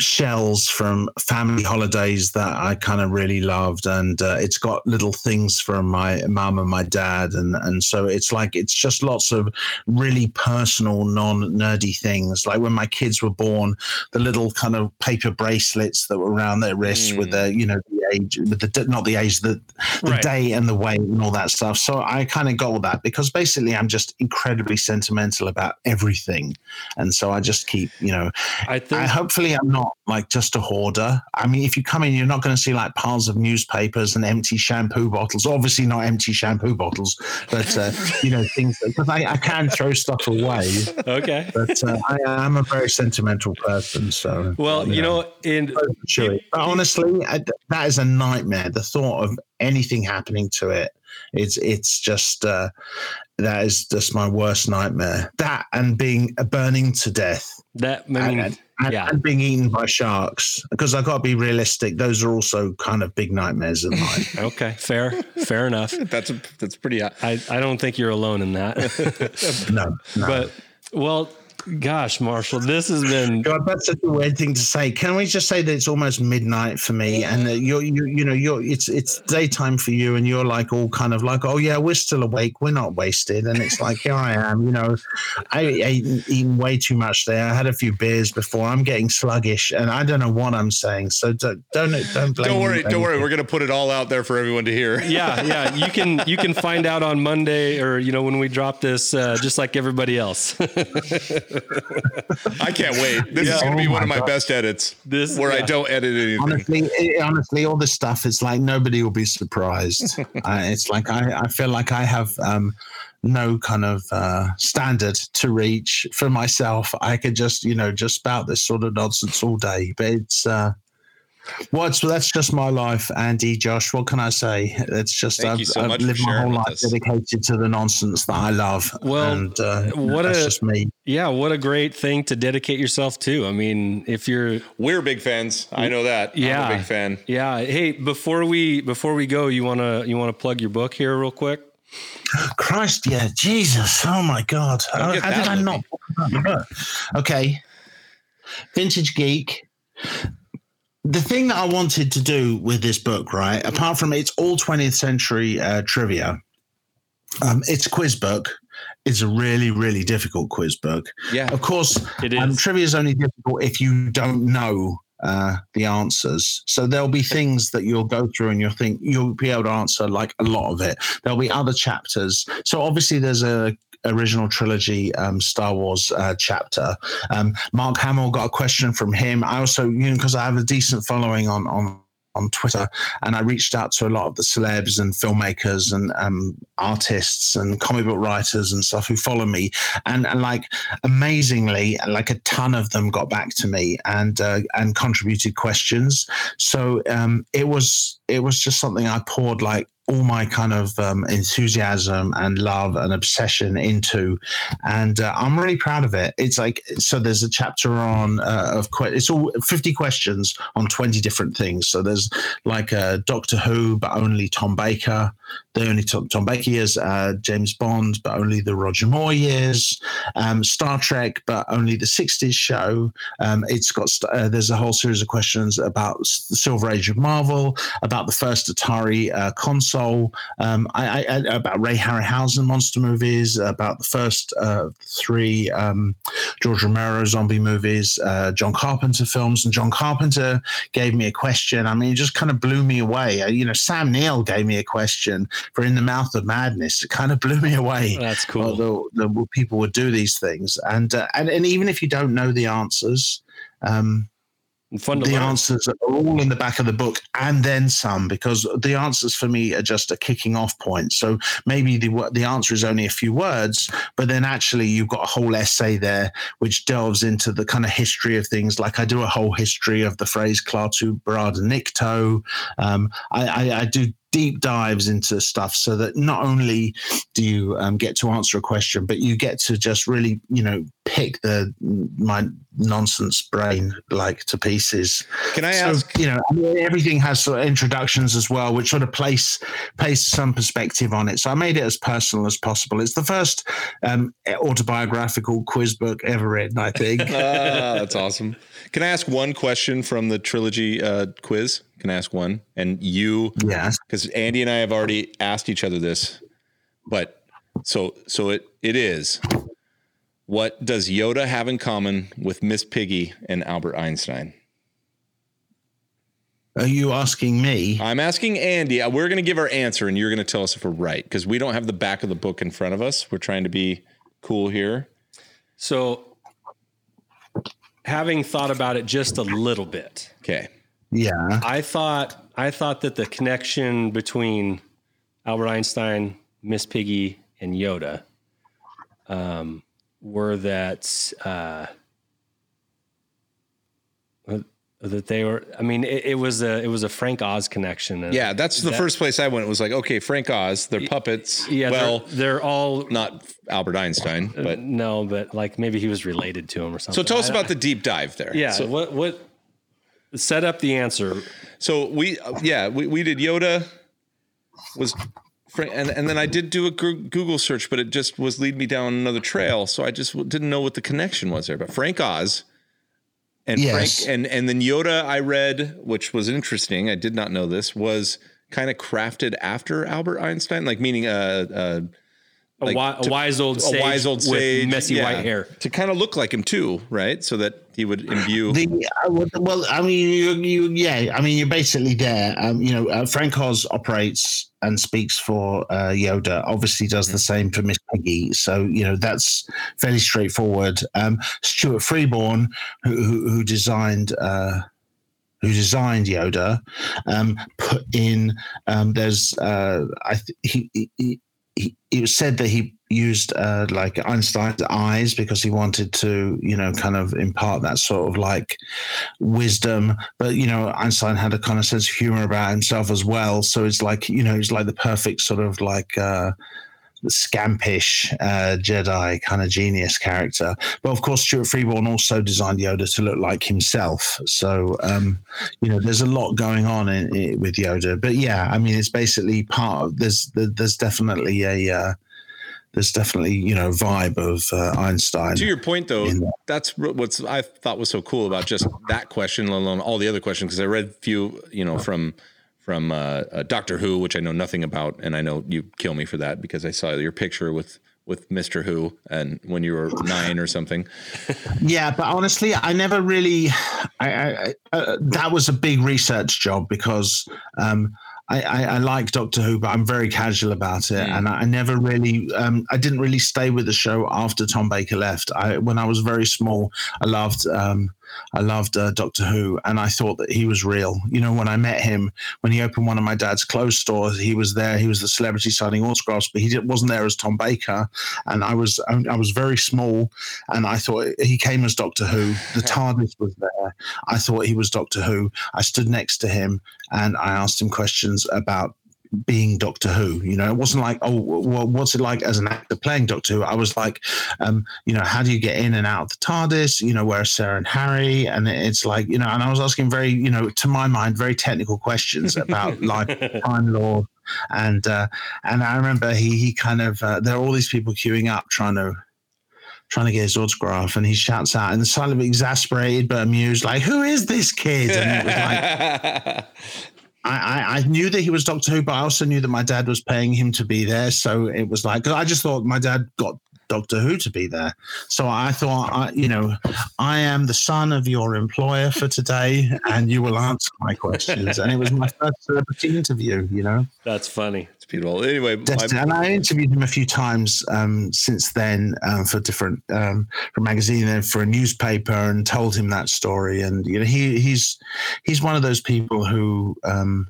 shells from family holidays that I kind of really loved, and uh, it's got little things from my mum and my dad, and and so it's like it's just lots of really personal, non nerdy things. Like when my kids were born, the little kind of paper bracelets that were around their wrists with the you know age, with the not the age, the the Right. day and the weight and all that stuff. So I kind of got all that because basically I'm just incredibly sentimental about everything, and so I just keep you know I think I, hopefully, I'm not like just a hoarder. I mean, if you come in, you're not going to see like piles of newspapers and empty shampoo bottles. Obviously, not empty shampoo bottles, but uh, you know things because I, I can throw stuff away. okay. But uh, I am a very sentimental person, so Well, you know, in Chewy. But honestly, I, that is a nightmare. The thought of anything happening to it, it's it's just uh, that is just my worst nightmare. That and being uh, burning to death that, I mean, and, and, yeah. and being eaten by sharks. Because I've got to be realistic; those are also kind of big nightmares of mine. okay, fair, fair enough. That's a, that's pretty. uh, I, I don't think you're alone in that. no, no. but well, gosh, Marshall, this has been God, that's such a weird thing to say. Can we just say that it's almost midnight for me, and that you're, you, you know, you're, it's, it's daytime for you, and you're like all kind of like, oh yeah, we're still awake, we're not wasted, and it's like here I am, you know, I ate eaten way too much there. I had a few beers before. I'm getting sluggish, and I don't know what I'm saying. So don't, don't, don't blame. Don't worry. for Don't worry. We're gonna put it all out there for everyone to hear. yeah, yeah. You can you can find out on Monday or you know when we drop this, uh, just like everybody else. I can't wait. This is gonna be Oh one of my my God. best edits. This- where I don't edit anything. honestly, it, honestly, all this stuff, is like nobody will be surprised. I, it's like I, I feel like I have um, no kind of uh, standard to reach for myself. I could just, you know, just spout this sort of nonsense all day. But it's, uh, what's that's just my life, Andy, Josh. What can I say? It's just Thank I've, so I've lived my whole life us. dedicated to the nonsense that I love. Well, and uh, what that's a- just me. yeah, what a great thing to dedicate yourself to. I mean, if you're We're big fans. I know that. Yeah. I'm a big fan. yeah, hey, before we before we go, you wanna you wanna plug your book here real quick? Christ, yeah, Jesus, oh my God, how, how did I not? talk about the book? Okay, Vintage Geek. The thing that I wanted to do with this book, right, apart from it's all 20th century uh, trivia, um, it's a quiz book. It's a really, really difficult quiz book. Yeah. Of course, It um, trivia is only difficult if you don't know uh, the answers. So there'll be things that you'll go through and you'll think you'll be able to answer like a lot of it. There'll be other chapters. So obviously there's a original trilogy um, Star Wars uh, chapter. Um, Mark Hamill got a question from him. I also, you know, because I have a decent following on on on Twitter, and I reached out to a lot of the celebs and filmmakers and um, artists and comic book writers and stuff who follow me, and, and like amazingly, like a ton of them got back to me and uh, and contributed questions. So um, it was it was just something I poured like all my kind of um, enthusiasm and love and obsession into, and uh, I'm really proud of it. It's like so. There's a chapter on uh, of que- it's all 50 questions on 20 different things. So there's like a Doctor Who, but only Tom Baker. Only Tom, Tom Baker years, uh, James Bond, but only the Roger Moore years, um, Star Trek, but only the 60s show. Um, it's got uh, there's a whole series of questions about the Silver Age of Marvel, about the first Atari uh, console um, I, I, about Ray Harryhausen monster movies, about the first uh, three um, George Romero zombie movies, uh, John Carpenter films, and John Carpenter gave me a question. I mean, it just kind of blew me away. Uh, you know, Sam Neill gave me a question for In the Mouth of Madness. It kind of blew me away. That's cool. Although the, people would do these things, and uh, and and even if you don't know the answers. Um, the answers are all in the back of the book and then some because the answers for me are just a kicking off point so maybe the the answer is only a few words but then actually you've got a whole essay there which delves into the kind of history of things like i do a whole history of the phrase klaatu barada nikto um, I, I, I do deep dives into stuff so that not only do you um, get to answer a question, but you get to just really, you know, pick the my nonsense brain like to pieces. Can I so, ask? You know, I mean, everything has sort of introductions as well, which sort of place place some perspective on it. So I made it as personal as possible. It's the first um, autobiographical quiz book ever written, I think. ah, that's awesome. Can I ask one question from the trilogy uh, quiz? Can I ask one? And you, yes, because Andy and I have already asked each other this, but so so it it is. What does Yoda have in common with Miss Piggy and Albert Einstein? Are you asking me? I'm asking Andy. Uh, We're going to give our answer, and you're going to tell us if we're right because we don't have the back of the book in front of us. We're trying to be cool here. So, having thought about it just a little bit, Okay. Yeah. I thought I thought that the connection between Albert Einstein, Miss Piggy, and Yoda um, were that uh, that they were. I mean, it, it, was a it was a Frank Oz connection. And Yeah, that's the that, first place I went. It was like, okay, Frank Oz, they're puppets. Yeah, well, they're, they're all not Albert Einstein, uh, but no, but like maybe he was related to him or something. so tell us about the deep dive there. yeah. So, what what set up the answer? so we, uh, yeah, we, we did Yoda was, Fra- and and then I did do a Google search, but it just was lead me down another trail. So I just didn't know what the connection was there. But Frank Oz. And Yes. Frank and and then Yoda I read, which was interesting. I did not know this was kind of crafted after Albert Einstein, like meaning uh, uh A, Like, wi- a to- wise old a sage wise old sage, with messy yeah, white hair. to kind of look like him too, right? So that he would imbue. The uh, well- well, I mean, you, you, yeah, I mean, you're basically there. Um, you know, uh, Frank Oz operates and speaks for uh, Yoda. Obviously, does the same for Miss Piggy. So you know that's fairly straightforward. Um, Stuart Freeborn, who, who, who designed. Uh, who designed Yoda? Um, put in. Um, there's. Uh, I th- he, he, he it was said that he used uh, like Einstein's eyes because he wanted to, you know, kind of impart that sort of like wisdom. But you know, Einstein had a kind of sense of humor about himself as well. So it's like, you know, he's like the perfect sort of like uh, scampish uh, Jedi kind of genius character. But of course, Stuart Freeborn also designed Yoda to look like himself. So um, you know, there's a lot going on in, in, with Yoda. But yeah, I mean, it's basically part of there's there's definitely a uh, there's definitely you know vibe of uh, Einstein. to your point, though, that's what's I thought was so cool about just that question, let alone all the other questions. Because I read a few, you know, from from uh, uh, Doctor Who, which I know nothing about, and I know you kill me for that because I saw your picture with with Mister Who and when you were nine or something. Yeah, but honestly, I never really. I, I, uh, that was a big research job because um, I, I, I like Doctor Who, but I'm very casual about it, and I, I never really. Um, I didn't really stay with the show after Tom Baker left. I, when I was very small, I loved. Um, I loved uh, Doctor Who, and I thought that he was real. You know, when I met him, when he opened one of my dad's clothes stores, he was there. He was the celebrity signing autographs, but he wasn't there as Tom Baker. And I was I was very small, and I thought he came as Doctor Who. The TARDIS was there. I thought he was Doctor Who. I stood next to him, and I asked him questions about being Doctor Who. You know, it wasn't like, oh, what's it like as an actor playing Doctor Who? I was like, um, you know, how do you get in and out of the TARDIS? You know, where's Sarah and Harry? And it's like, you know, and I was asking very, you know, to my mind, very technical questions about life, Time Lord. And uh, and I remember he he kind of uh, there are all these people queuing up trying to trying to get his autograph, and he shouts out and slightly exasperated but amused, like, "Who is this kid?" And it was like, I, I, knew that he was Doctor Who, but I also knew that my dad was paying him to be there. So it was like, 'cause I just thought my dad got Doctor Who to be there. So I thought, I, you know, I am the son of your employer for today, and you will answer my questions. And it was my first celebrity interview, you know. That's funny. Anyway, my, and I interviewed him a few times um, since then um, for different um, for a magazine and for a newspaper, and told him that story. And you know, he he's he's one of those people who um,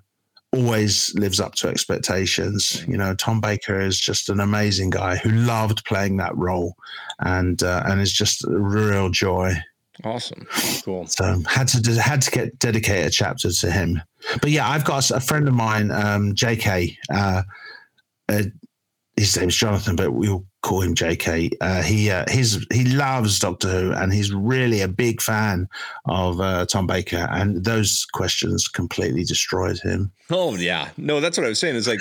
always lives up to expectations. You know, Tom Baker is just an amazing guy who loved playing that role, and uh, and is just a real joy. Awesome. Cool. So had to had to get dedicate a chapter to him. But yeah, I've got a friend of mine, um, J.K. Uh, uh, his name's Jonathan, but we'll call him J.K. Uh, he uh, he's he loves Doctor Who, and he's really a big fan of uh, Tom Baker. And those questions completely destroyed him. Oh yeah, no, that's what I was saying. It's like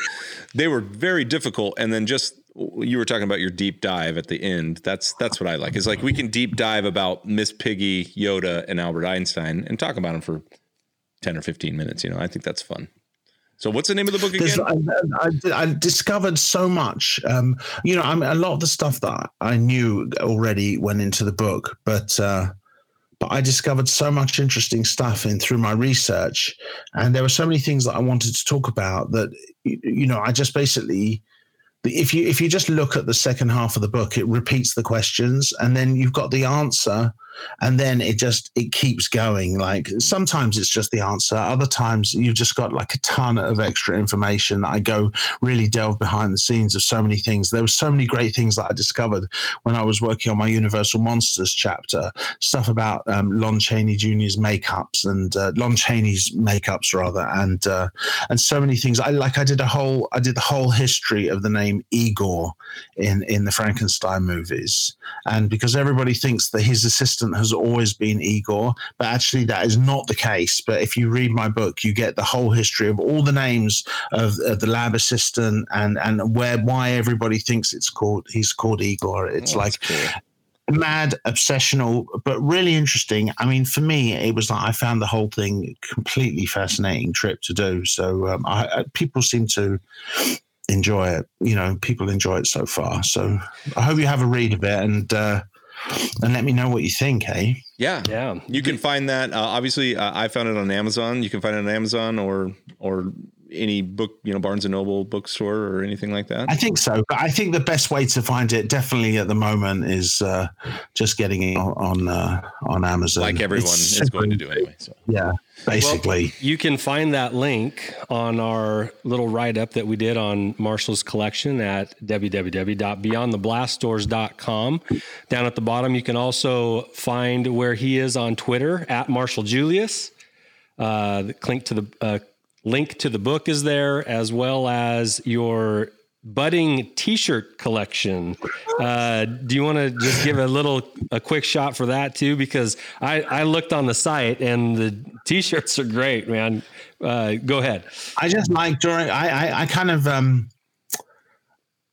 they were very difficult, and then just you were talking about your deep dive at the end. That's that's what I like. Is like we can deep dive about Miss Piggy, Yoda, and Albert Einstein, and talk about them for ten or fifteen minutes. You know, I think that's fun. So, what's the name of the book again? I, I, I discovered so much. Um, you know, I mean, a lot of the stuff that I knew already went into the book, but uh, but I discovered so much interesting stuff in through my research, and there were so many things that I wanted to talk about that you know I just basically. If you if you just look at the second half of the book, it repeats the questions, and then you've got the answer, and then it just it keeps going. Like sometimes it's just the answer. Other times you've just got like a ton of extra information i go really delve behind the scenes of so many things. There were so many great things that i discovered when i was working on my universal monsters chapter. Stuff about um, lon chaney jr's makeups and uh, lon chaney's makeups rather and uh, and so many things. I like i did a whole i did the whole history of the name igor in in the frankenstein movies. And because everybody thinks that his assistant has always been Igor, but actually that is not the case. But if you read my book, you get the whole history of all the names of, of the lab assistant and and where why everybody thinks it's called he's called Igor. It's like mad, obsessional, but really interesting. I mean, for me, it was like I found the whole thing completely fascinating trip to do. So um, I, I, people seem to enjoy it. You know, people enjoy it so far. So I hope you have a read of it and uh, and let me know what you think. Eh? Yeah. Yeah. You can find that. Uh, obviously, uh, I found it on Amazon. You can find it on Amazon or or any book, you know, Barnes and Noble bookstore or anything like that. I think so. But I think the best way to find it, definitely at the moment, is uh, just getting it on on, uh, on Amazon. like everyone It's is going to do anyway. So Yeah, basically. You can find that link on our little write up that we did on Marshall's collection at www.beyondtheblastdoors.com. Down at the bottom, you can also find where he is on Twitter at Marshall Julius. Uh, the link to the uh, link to the book is there, as well as your budding T-shirt collection. Uh, do you want to just give a little a quick shot for that too? Because I I looked on the site and the T-shirts are great, man. Uh, go ahead. I just like during. I I, I kind of um.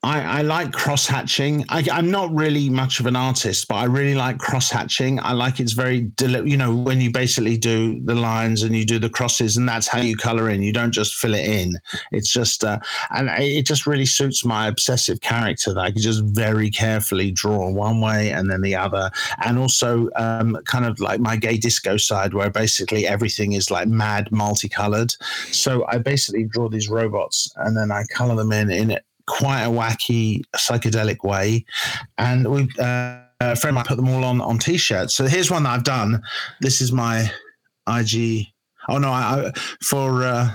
I, I like cross hatching. I, I'm not really much of an artist, but I really like cross hatching. I like it's very, deli- you know, when you basically do the lines and you do the crosses, and that's how you color in. You don't just fill it in. It's just, uh, and it just really suits my obsessive character that I can just very carefully draw one way and then the other, and also um, kind of like my gay disco side, where basically everything is like mad multicolored. So I basically draw these robots and then I color them in in quite a wacky psychedelic way, and we. Uh, a friend might put them all on on t-shirts. So here's one that I've done. This is my IG. Oh no, I, I for uh,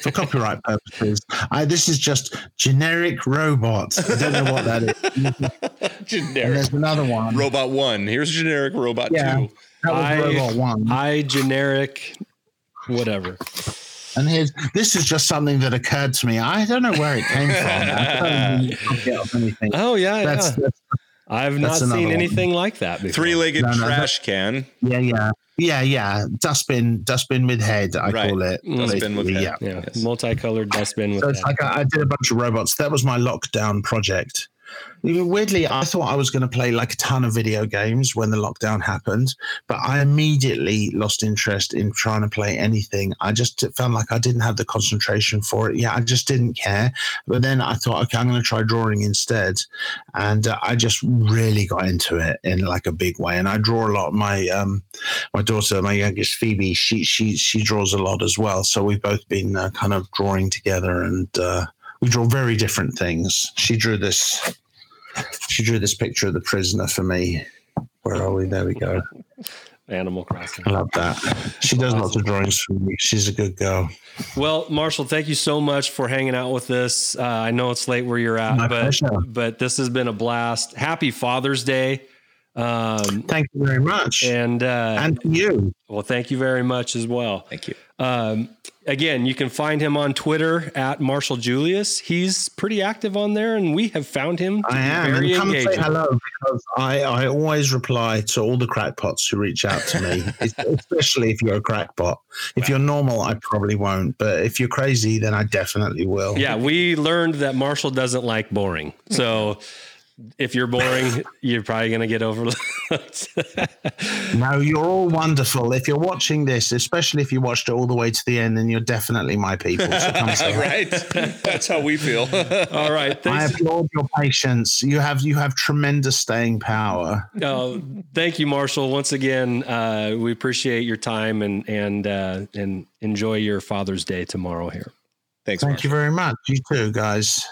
for copyright purposes. I, this is just generic robots. I don't know what that is. And generic there's another one. robot one. Here's generic robot Yeah. two. That was I- robot one. I generic, whatever. And here's this is just something that occurred to me. I don't know where it came from. I don't even look it up anything. Oh yeah, That's, yeah. that's I've not seen another one. anything like that before. Three-legged No, no, trash can. yeah, yeah, yeah, yeah. Dustbin, dustbin with head. I Right. call it. Mm. Dustbin with head. Yeah. Yeah, Yes. multicolored dustbin with So it's that. like I, I did a bunch of robots. That was my lockdown project. Weirdly, I thought I was going to play like a ton of video games when the lockdown happened, but I immediately lost interest in trying to play anything. I just felt like I didn't have the concentration for it. Yeah, I just didn't care. But then I thought, okay, I'm going to try drawing instead, and uh, I just really got into it in like a big way. And I draw a lot. My um, my daughter, my youngest Phoebe, she she she draws a lot as well. So we've both been uh, kind of drawing together and. Uh, we draw very different things. She drew this she drew this picture of the prisoner for me. Where are we? There we go. Animal Crossing. I love that. She does lots of drawings for me. She's a good girl. Well, Marshall, thank you so much for hanging out with us. Uh, I know it's late where you're at, My but pleasure. but this has been a blast. Happy Father's Day. Um, Thank you very much. and uh, and to you. well, thank you very much as well. Thank you. Um, again, you can find him on Twitter at Marshall Julius. He's pretty active on there, and we have found him I am. very And come engaging. say hello because I, I always reply to all the crackpots who reach out to me, especially if you're a crackpot. If you're normal, I probably won't. But if you're crazy, then I definitely will. Yeah, we learned that Marshall doesn't like boring. So if you're boring, you're probably going to get overlooked. No, you're all wonderful. If you're watching this, especially if you watched it all the way to the end, then you're definitely my people. So come say right. That's how we feel. All right. I applaud your patience. You have you have tremendous staying power. Uh, thank you, Marshall. Once again, uh, we appreciate your time and and uh, and enjoy your Father's Day tomorrow here. Thanks. Thank Marshall. you very much. You too, guys.